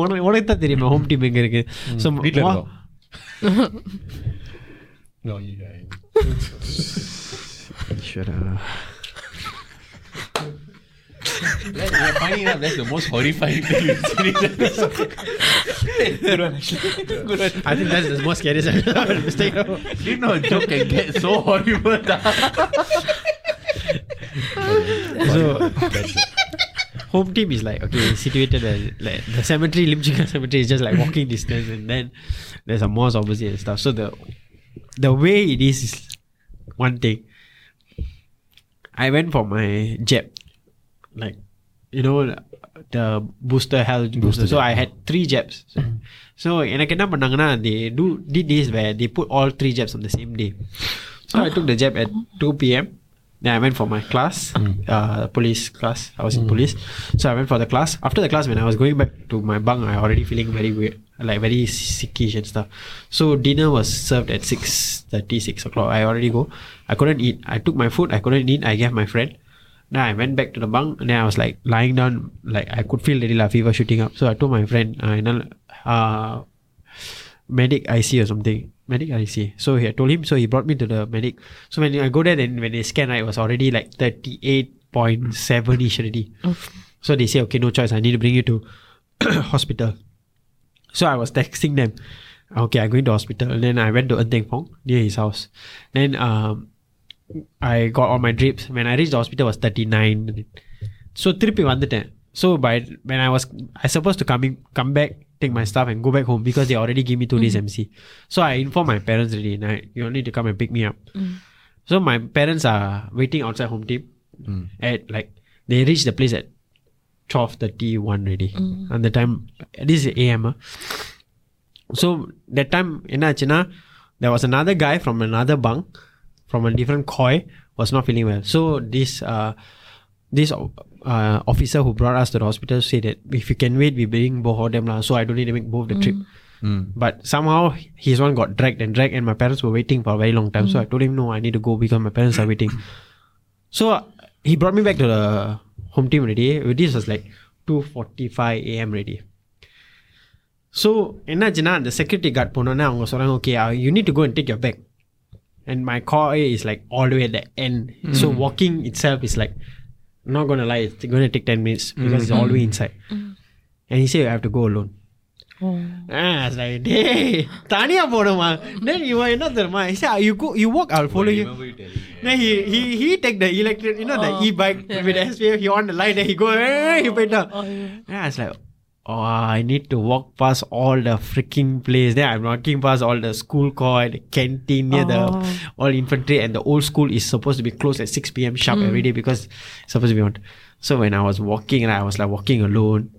உனக்கு உனக்கு தான் தெரியுமா ஹோம் டீம் எங்க இருக்கு ஸோ வீட்ல இருக்கோம். No, yeah. Like, we're finding out that's the most horrifying thing in series. Good one, actually. Good one. I think that's the most scariest mistake Didn't know a joke can get so horrible. so home team is like okay situated at like the cemetery Lim Chicken cemetery is just like walking distance and then there's a mosque opposite and stuff so the the way it is is one thing I went for my jab like you know the booster health booster, so I had three jabs so, so எனக்கு என்ன பண்ணாங்கன்னா they do did this where they put all three jabs on the same day so I took the jab at 2 p.m. Then I went for my class, uh, police class. I was in police, so I went for the class. After the class, when I was going back to my bunk, I already feeling very weird, like very sickish and stuff. So dinner was served at 6.30, 6 o'clock. I already go. I couldn't eat. I took my food. I couldn't eat. I gave my friend. Then I went back to the bunk and then I was like lying down, like I could feel the fever shooting up. So I told my friend, uh, you know, uh, medic IC or something. Medic IC. So he I told him, so he brought me to the medic. So when I go there, then when they scan, right, it was already like 38.7 ish already. So they say, okay, no choice. I need to bring you to hospital. So I was texting them. Okay, I'm going to hospital. And then I went to Nteng Phong near his house. Then um, I got all my drips. When I reached the hospital, it was 39. So திருப்பி வந்துட்டேன் So by when I was I supposed to coming come back, take my stuff and go back home because they already gave me two days mm-hmm. MC. So I informed my parents already, and I, you need to come and pick me up. Mm. So my parents are waiting outside home team mm. at like they reach the place at 12.31 already. Mm. And the time, this is AM. Uh. So that time, enachina, there was another guy from another bunk, from a different koi, was not feeling well. So this uh, this uh, officer who brought us to the hospital said that if you can wait, we bring both of them lah. So I don't need to make both the trip. But somehow his one got dragged and dragged, and my parents were waiting for a very long time. So I told him no, I need to go because my parents are waiting. So uh, he brought me back to the home team already. This was like two forty five a.m. already. So என்னாச்சுன்னா அந்த security guard போனோன்னே அவங்க சொல்கிறாங்க okay you need to go and take your back and my காய் is like all way the N so walking it self is like not cone lie it's gonna take ten minutes because it's all way inside and he said you have to go alone Oh. Ah, I was like, டேய் தனியா போகணுமா then இவன் என்ன தெரியுமா he said you go you walk I'll follow you then he he he take the electric you know the e-bike with the SPF he on the line then he go hey, he போயிட்டான் then I was like oh I need to walk past all the freaking place then I'm walking past all the school court the canteen near the Oh. all infantry and the old school is supposed to be closed at 6 p.m. sharp every day because it's supposed to be on so when I was walking and I was like walking alone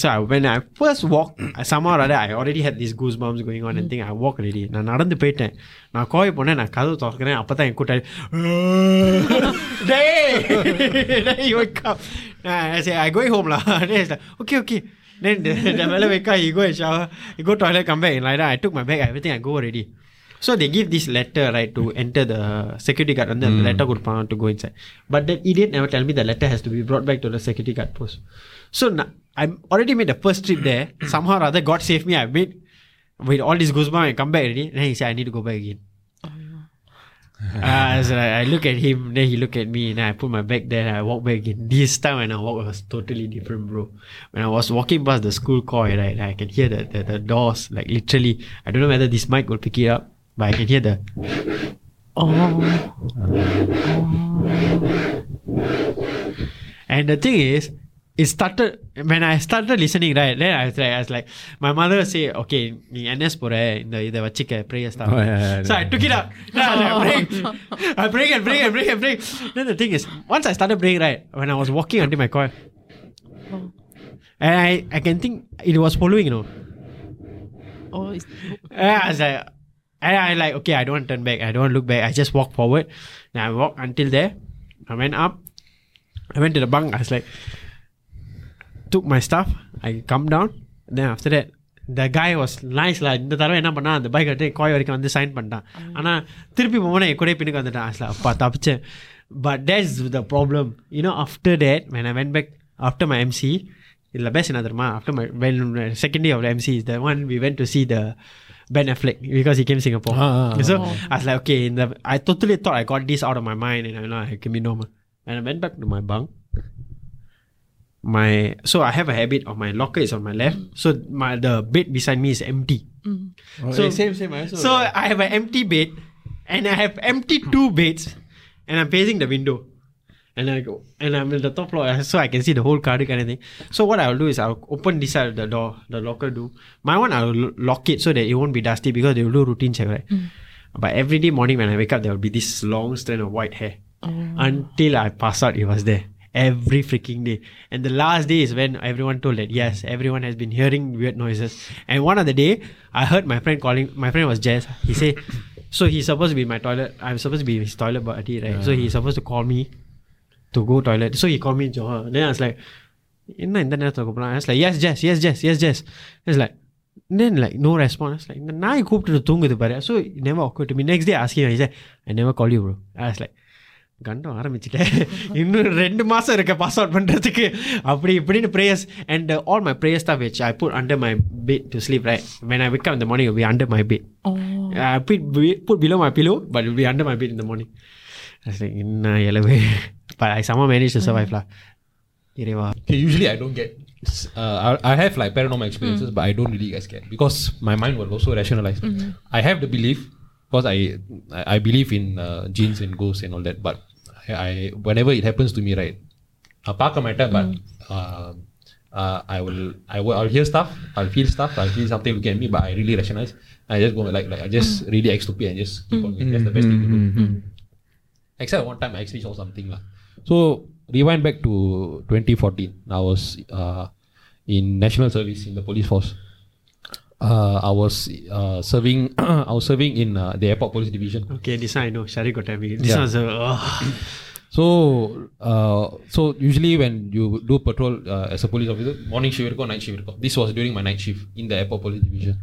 So I, when I first walked, I, somehow or other, I already had these goosebumps going on and thing. I walk already. நான் நடந்து போயிட்டேன் நான் கோவை போனேன் நான் கதவு திறக்கிறேன் அப்போ தான் என் கூட்டாளி டேய் Then he wake up. I say, I going home lah. Then he's like, okay, okay. Then the, the fella wake up, he go and shower, he go toilet, come back and like that. I took my bag, everything, I go already. So they give this letter, right, to enter the security guard and then the letter கொடுப்பாங்க to go inside. But that idiot never tell me the letter has to be brought back to the security guard post. So na- I already made the first trip there. Somehow or other, God save me. I made with all these goosebumps and come back already. Then he said, I need to go back again. Uh, so I, I look at him, then he look at me, and I put my bag there, and I walk back again. This time when I walk, it was totally different, bro. When I was walking past the school car, right, I can hear the, the, the doors, like literally, I don't know whether this mic will pick it up, but I can hear the, oh, oh. And the thing is, it started when I started listening, right? Then I was like, I was like my mother say, okay, நீ NS போற இந்த இதை வச்சுக்க prayer stuff. Oh, yeah, yeah, so I took it up. Then I was like, praying. I praying and praying and praying and praying. Then the thing is, once I started praying, right, when I was walking until my car, and I, I can think it was following, you know. Oh, it's, And I was like, and I like, okay, I don't want to turn back. I don't want to look back. I just walk forward. Then I walked until there. I went up. I went to the bunk. I was like, took my stuff. I come down. Then after that, the guy was nice lah இந்த தடவை என்ன பண்ணா அந்த bike எடுத்து கோய் வரைக்கும் வந்து sign பண்ணிட்டான் ஆனால் திருப்பி போனேன் என் கூட பின்னுக்கு வந்துட்டான் I was like, அப்பா தப்பிச்சேன் but that's the problem you know after that when I went back after my MC இதில் best என்ன தெரியுமா after my when second day of the MC is the one we went to see the Ben Affleck because he came Singapore Ah, ah, so I was like okay in the, I totally thought I got this out of my mind and I know I can be normal and I went back to my bunk my so I have a habit of my locker is on my left. Mm. So my the bed beside me is empty. Mm. Oh, so eh, same, same. Also. so I have an empty bed and I have empty two beds and I'm facing the window. And I go and I'm in the top floor so I can see the whole car kind of thing. So what I'll do is I'll open this side of the door the locker do my one I'll lock it so that it won't be dusty because they will do routine check right? Mm. But every day morning when I wake up there will be this long strand of white hair oh. until I pass out it was there every freaking day and the last day is when everyone told that yes everyone has been hearing weird noises and one of the day I heard my friend calling my friend was Jess he said so he's supposed to be in my toilet I'm supposed to be his toilet buddy right so he's supposed to call me to go toilet so he called me Johar then I was like என்ன இந்த நேரத்தில் கூப்பிடலாம் I was like yes Jess yes Jess yes Jess it's like then like no response like இந்த நாய் கூப்பிட்டு தூங்குது பாரு so it never occurred to me next day I asked him he said I never call கண்டம் ஆரம்பிச்சிட்டேன் இன்னும் ரெண்டு மாசம் இருக்க பாஸ் அவுட் பண்றதுக்கு அப்படி இப்படின்னு prayers and all my prayer staff which I put under my bed to sleep right when I wake up in the morning it will be under my bed oh. I put, put below my pillow but it will be under my bed in the morning I was like என்ன இலவு but I somehow managed to survive lah இறைவா Okay, usually I don't get. Uh, I, I have like paranormal experiences, but I don't really get scared because my mind will also rationalize. I have the belief because I I, I believe in uh, genes and ghosts and all that. But I, whenever it happens to me, right, I park on my time, but uh, uh, I will I will I'll hear stuff, I'll feel stuff, I'll feel something looking at me, but I really rationalize. I just go like like I just really act stupid and just keep on. going. That's the best thing to do. Except one time I actually saw something lah. So rewind back to 2014. I was uh, in national service in the police force. Uh, I was uh, serving. I was serving in uh, the airport police division. Okay, this I know. Shari got me. This yeah. was a. Oh. So, uh, so usually when you do patrol uh, as a police officer, morning shift or night shift irko. This was during my night shift in the airport police division.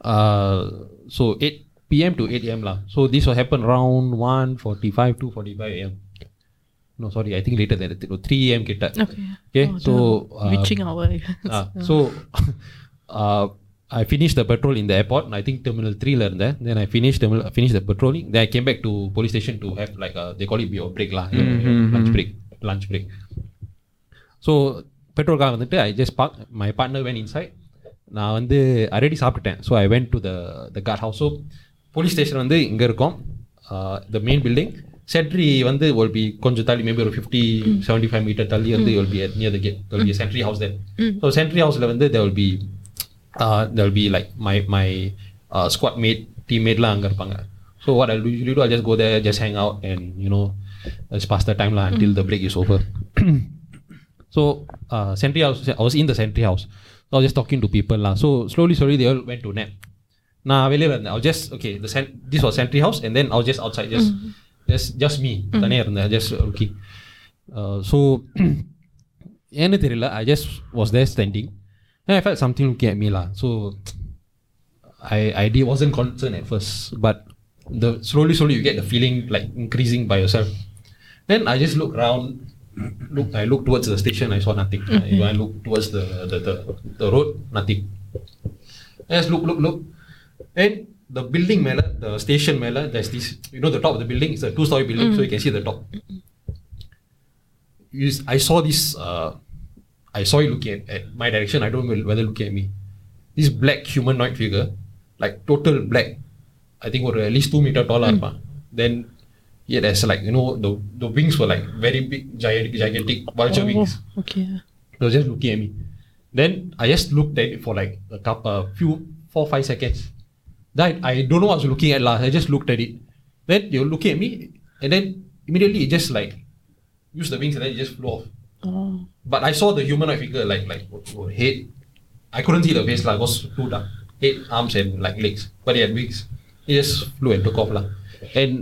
Uh, so 8 p.m. to 8 a.m. lah. So this will happen around 1:45 to 45 a.m. No, sorry, I think later than that. 3 a.m. kita. Okay. Okay. Oh, so reaching hour. Ah, so. I finish the patrol இந்த airport I think terminal த்ரீல இருந்தேன். Then I finish terminal finish the patrolling then I came back to police station to have like they call Pio பிரேக்லாம் lunch break lunch break so பெட்ரோல்காக வந்துட்டு I just park my partner van inside நான் வந்து already சாப்பிட்டுட்டேன். So I went to the car house so police station வந்து இங்கே இருக்கும். The main building sentry வந்து ஒரு B கொஞ்சம் தள்ளி மேபி ஒரு ஃபிஃப்டி செவன்டி ஃபைவ் மீட்டர் தள்ளி வந்து will be near the gate will be sentry house then so sentry ஹவுஸில் வந்து they will be uh, there will be like my my uh, squad mate teammate lah அங்க இருப்பாங்க so what I'll usually do I'll just go there just hang out and you know just pass the time lah until the break is over So uh, sentry house, I was in the sentry house. So I was just talking to people lah. So slowly, slowly they all went to nap. Nah, வெளியே இருந்தேன். I was just okay. The cent- this was sentry house, and then I was just outside, just just just me. தனியா இருந்தேன். Just okay. Uh, so என்ன தெரியல. I just was there standing, and I felt something looking at me lah. So I I did, wasn't concerned at first, but the slowly slowly you get the feeling like increasing by yourself. Then I just look around. Look, I look towards the station. I saw nothing. I, I look towards the, the the the road. Nothing. I just look, look, look. And the building mela, the station mela, there's this. You know, the top of the building is a two-story building, so you can see the top. You I saw this. Uh, I saw it looking at, at my direction. I don't know whether looking at me. This black humanoid figure, like total black. I think were at least two meter taller. Mm. Then yeah, there's like you know the the wings were like very big, gigantic, gigantic vulture wings. Okay. They were just looking at me. Then I just looked at it for like a couple, a few, four, five seconds. Then I, I don't know what I was looking at last. I just looked at it. Then they were looking at me, and then immediately it just like used the wings and then it just flew off. Oh. But I saw the humanoid figure like like w- head. I couldn't see the face lah. It was too dark. Head, arms, and like legs. But it had wings. It just flew and took off lah. And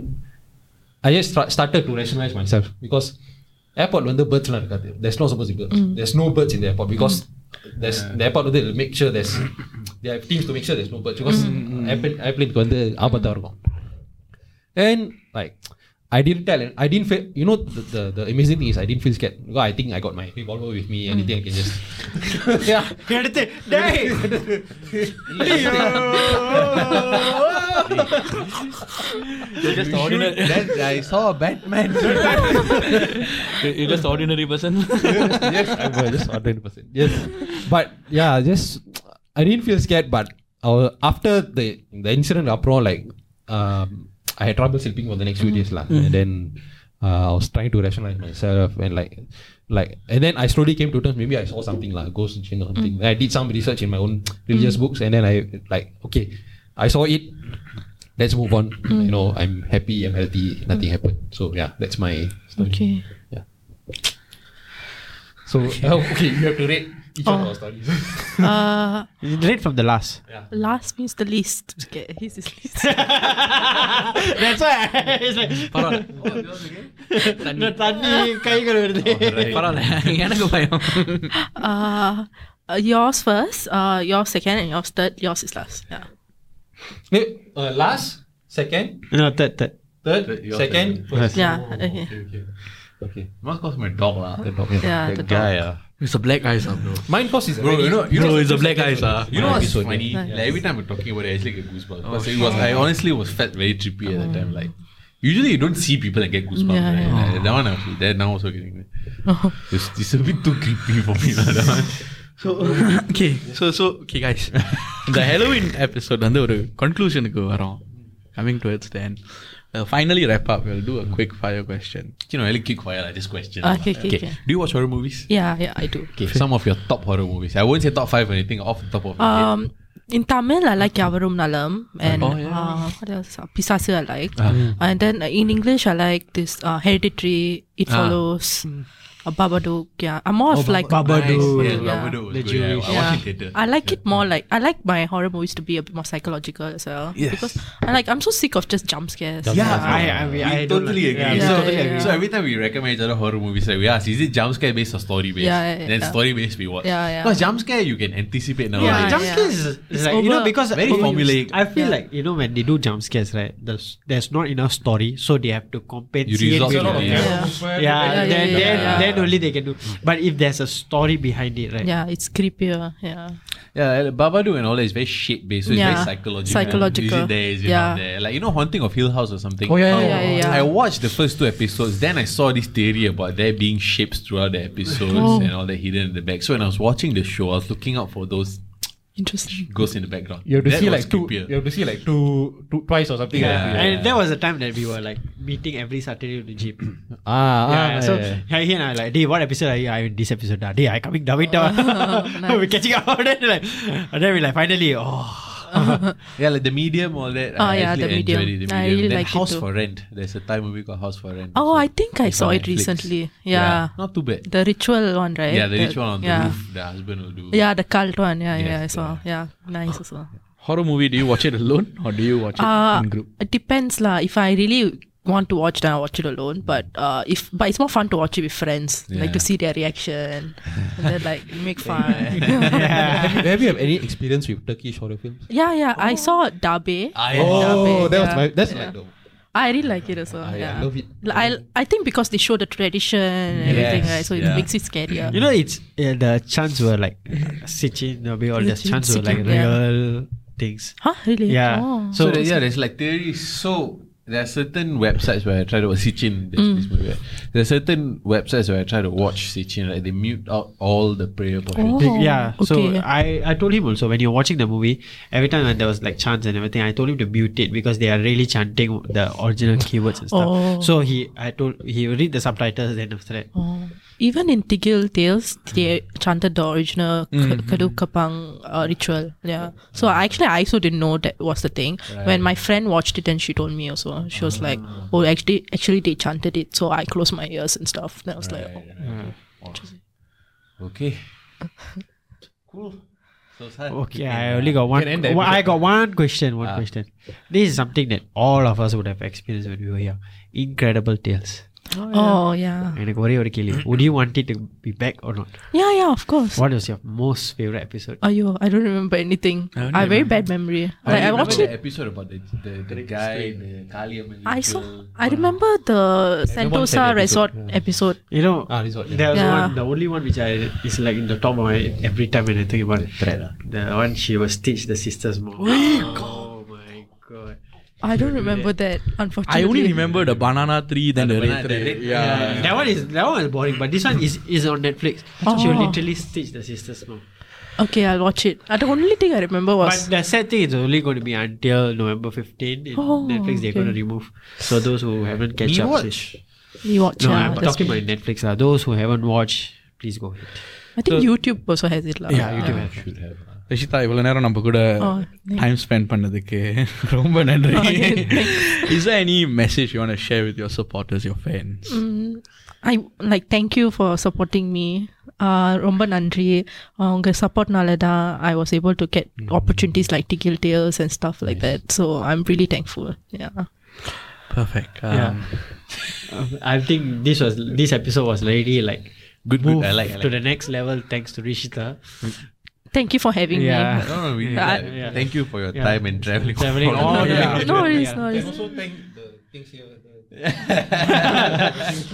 I just tra- started to rationalize myself because airport வந்து birds லாம் இருக்காது. There's not supposed to be birds. There's no birds in the airport because there's the airport வந்து make sure there's they have teams to make sure there's no birds because airplane airplane வந்து ஆபத்தா இருக்கும். And like I didn't tell. I didn't feel. You know, the, the, the, amazing thing is I didn't feel scared. Because I think I got my revolver with me. Anything I can just. yeah. Anything. Dang. You just ordinary. I saw a Batman. You're just ordinary person. yes, I'm just ordinary person. Yes, but yeah, just I didn't feel scared. But uh, after the the incident, after all, like. Um, I had trouble sleeping for the next few days, lah. And then uh, I was trying to rationalize myself and like like and then I slowly came to terms. Maybe I saw something like ghost or something. I did some research in my own religious books, and then I like okay, I saw it. Let's move on. You know, I'm happy, I'm healthy, nothing happened. So yeah, that's my story. Okay. Yeah. So uh, okay, you have to rate each of our stories. Uh, Right from the last. last means the least. Okay, his is least. That's why it's like இந்த தண்ணி கை கழுவுறது பரவாயில்ல எனக்கு பயம் uh, uh, yours first, uh, yours second, and yours third. Yours is last. Yeah. Wait, uh, last, second, No, third, third. third, Your second, turn. first. Yeah, Oh, okay. okay, okay. Okay. Must cause my dog lah. The dog, yeah. Yeah, That the guy dog. ah. It's a black eyes ah bro Mine cause is Bro, you know, you know, Bro, it's a black eyes ah You know what's episode, funny? yeah. Like every time we're talking about it, I actually get goosebumps. Because it was, I honestly was felt very trippy at that time. Like usually you don't see people and get goosebumps. Yeah, right? yeah. Like, that one, I was, that now also getting. It's, it's a bit too creepy for me. lah, that one. So okay, so so okay guys. இந்த Halloween episode வந்து ஒரு conclusionக்கு வரோம். Coming towards the end. We'll finally wrap up. We'll do a quick fire question. You know, really keep quiet. Like, this question. Okay, okay, okay. Do you watch horror movies? Yeah, yeah, I do. Okay, some of your top horror movies. I won't say top five or anything off the top of your head. Um, in Tamil, I like Yavarum Nalam, and Oh, yeah. uh, what else? Uh, Pisasu, I like. And then uh, in English, I like this uh, Hereditary, It Ah. Follows, uh, Babadook. Yeah, I'm more of like. Babadook. Nice. Yeah, Yeah. Babadook was The good. Yeah, I watched Yeah. it theater. I like it more like I like my horror movies to be a bit more psychological as well. Yes. Because I like I'm so sick of just jump scares. Yeah, I, I, we I, totally like- agree. Yeah, we Yeah, totally yeah, agree. So every time we recommend each other horror movies, like we ask, is it jump scare based or story based? Yeah, yeah, then yeah. story based we watch. Yeah, yeah. Because jump scare you can anticipate now. Yeah, Yeah, jump yeah. scares is, is like you know because Very formulaic. I feel Yeah. like you know when they do jump scares, right? There's there's not enough story, so they have to compensate. You resort with to it. it. yeah, Yeah. yeah, Yeah, then yeah, then yeah. Then only they can do. Mm. But if there's a story behind it, right? Yeah, it's creepier. Yeah. Yeah, Babadook and all that is very shape based, so it's Yeah. very psychological. Psychological. Is it there? Is it Yeah. not there? Like you know, Haunting of Hill House or something. Oh, yeah, Oh, yeah, yeah, yeah. I watched the first two episodes. Then I saw this theory about there being shapes throughout the episodes Oh. and all that hidden in the back. So when I was watching the show, I was looking out for those Interesting. ghosts in the background. You have to That see like two. creepier. You have to see like two, two twice or something. Yeah, like that. and there was a time that we were like meeting every Saturday to the gym. Ah, yeah, ah, yeah, so yeah, yeah, he and I like, Day, what episode are you? I in this episode. Ah, Day, I coming down, down. nice. We're catching up. then like, and then we like finally, oh, Yeah, like the medium, all that. Oh, I yeah, actually the Medium. enjoyed it. The I really then liked it House too. for Rent. There's a Thai movie called House for Rent. Oh, also. I think I It's saw it Netflix. recently. Yeah. Not too bad. The ritual one, right? Yeah, the ritual on the yeah. roof, the husband will do. Yeah, the cult one. Yeah, Yes, yeah, I saw. Yeah, nice also. Horror movie, do you watch it alone or do you watch it Uh, in group? it depends lah. If I really want to watch, then I watch it alone. But uh, if but it's more fun to watch it with friends, like to see their reaction and then like make fun. have, you, have you have any experience with Turkish horror films? yeah, yeah. I saw Dabbe. Oh, Dabbe, that was my that's Yeah. like the I really like it also. I, yeah. I love it. I I think because they show the tradition and everything, right? So it yeah. makes it scarier. You know, it's uh, the chants were like Siccin, Nabi, all the chants were like Siccin, yeah. real things. huh? Really? Yeah. Oh. So, So- there- yeah, there's like theories. So there are certain websites where I try to watch Sitchin. This, Mm. movie. right? There are certain websites where I try to watch Sitchin. Like they mute out all the prayer portions. Oh, yeah. So okay. I, I told him also when you're watching the movie, every time when there was like chants and everything, I told him to mute it because they are really chanting the original keywords and stuff. Oh. So he I told he read the subtitles then after that. Oh. Even in Thigil Tales, they chanted the original mm Kaduk Kapang uh, ritual. Yeah. So actually I also didn't know that was the thing. When my friend watched it and she told me also, she was like, "Oh, actually, actually they chanted it." So I closed my ears and stuff. Then I was like, oh. Hmm. Okay. cool. So sad. Okay, I only got one. can well, I got one question. One Ah. question. This is something that all of us would have experienced when we were young. Incredible tales. "Oh yeah, எனக்கு ஒரே ஒரு கேள்வி would you want it to be back or not yeah, yeah, of course." what was your most favorite episode Ayo, I don't remember anything. I, have very bad memory. Like I, remember watched the it. episode about the the, the guy, the Kaliaman. I saw. I remember the Sentosa episode, Resort yeah. episode. you know Ah, resort. Yeah. there was Yeah. one the only one which I is like in the top of my every time when I think about it thread the one she was teach the sisters more oh my god I don't remember that. Unfortunately, I only remember the banana tree, then the banana- red the tree. red- Yeah. that one is that one is boring but this one is is on Netflix she will Oh. literally teach the sisters more Okay, I'll watch it. Uh, the only thing I remember was But the sad thing is only going to be until November 15 in Oh, Netflix they're going to remove so those who haven't catch Me up watch. please- we watch. no yeah, I'm talking true. about Netflix uh, those who haven't watched please go ahead I think YouTube also has it. lah. yeah YouTube has Should have. Rishita இவ்வளவு நேரம் நம்ம கூட Oh, time spend பண்ணதுக்கு ரொம்ப நன்றி is any message you want share with your supporters your fans Mm, I like thank you for supporting me. Uh, ரொம்ப நன்றி Uh, உங்க சப்போர்ட்னால தான் I was able to get opportunities like tickle tales and stuff like that so I am really thankful yeah perfect yeah Um, I think this was this episode was really like Good, good. move I like, I to like. the next level thanks to Rishita Thank you for having Yeah. me. No, no, we, Yeah. Uh, yeah. Thank you for your Yeah. time and traveling. traveling all the way Yeah. No Japan, worries, yeah. no worries. also thank the things here.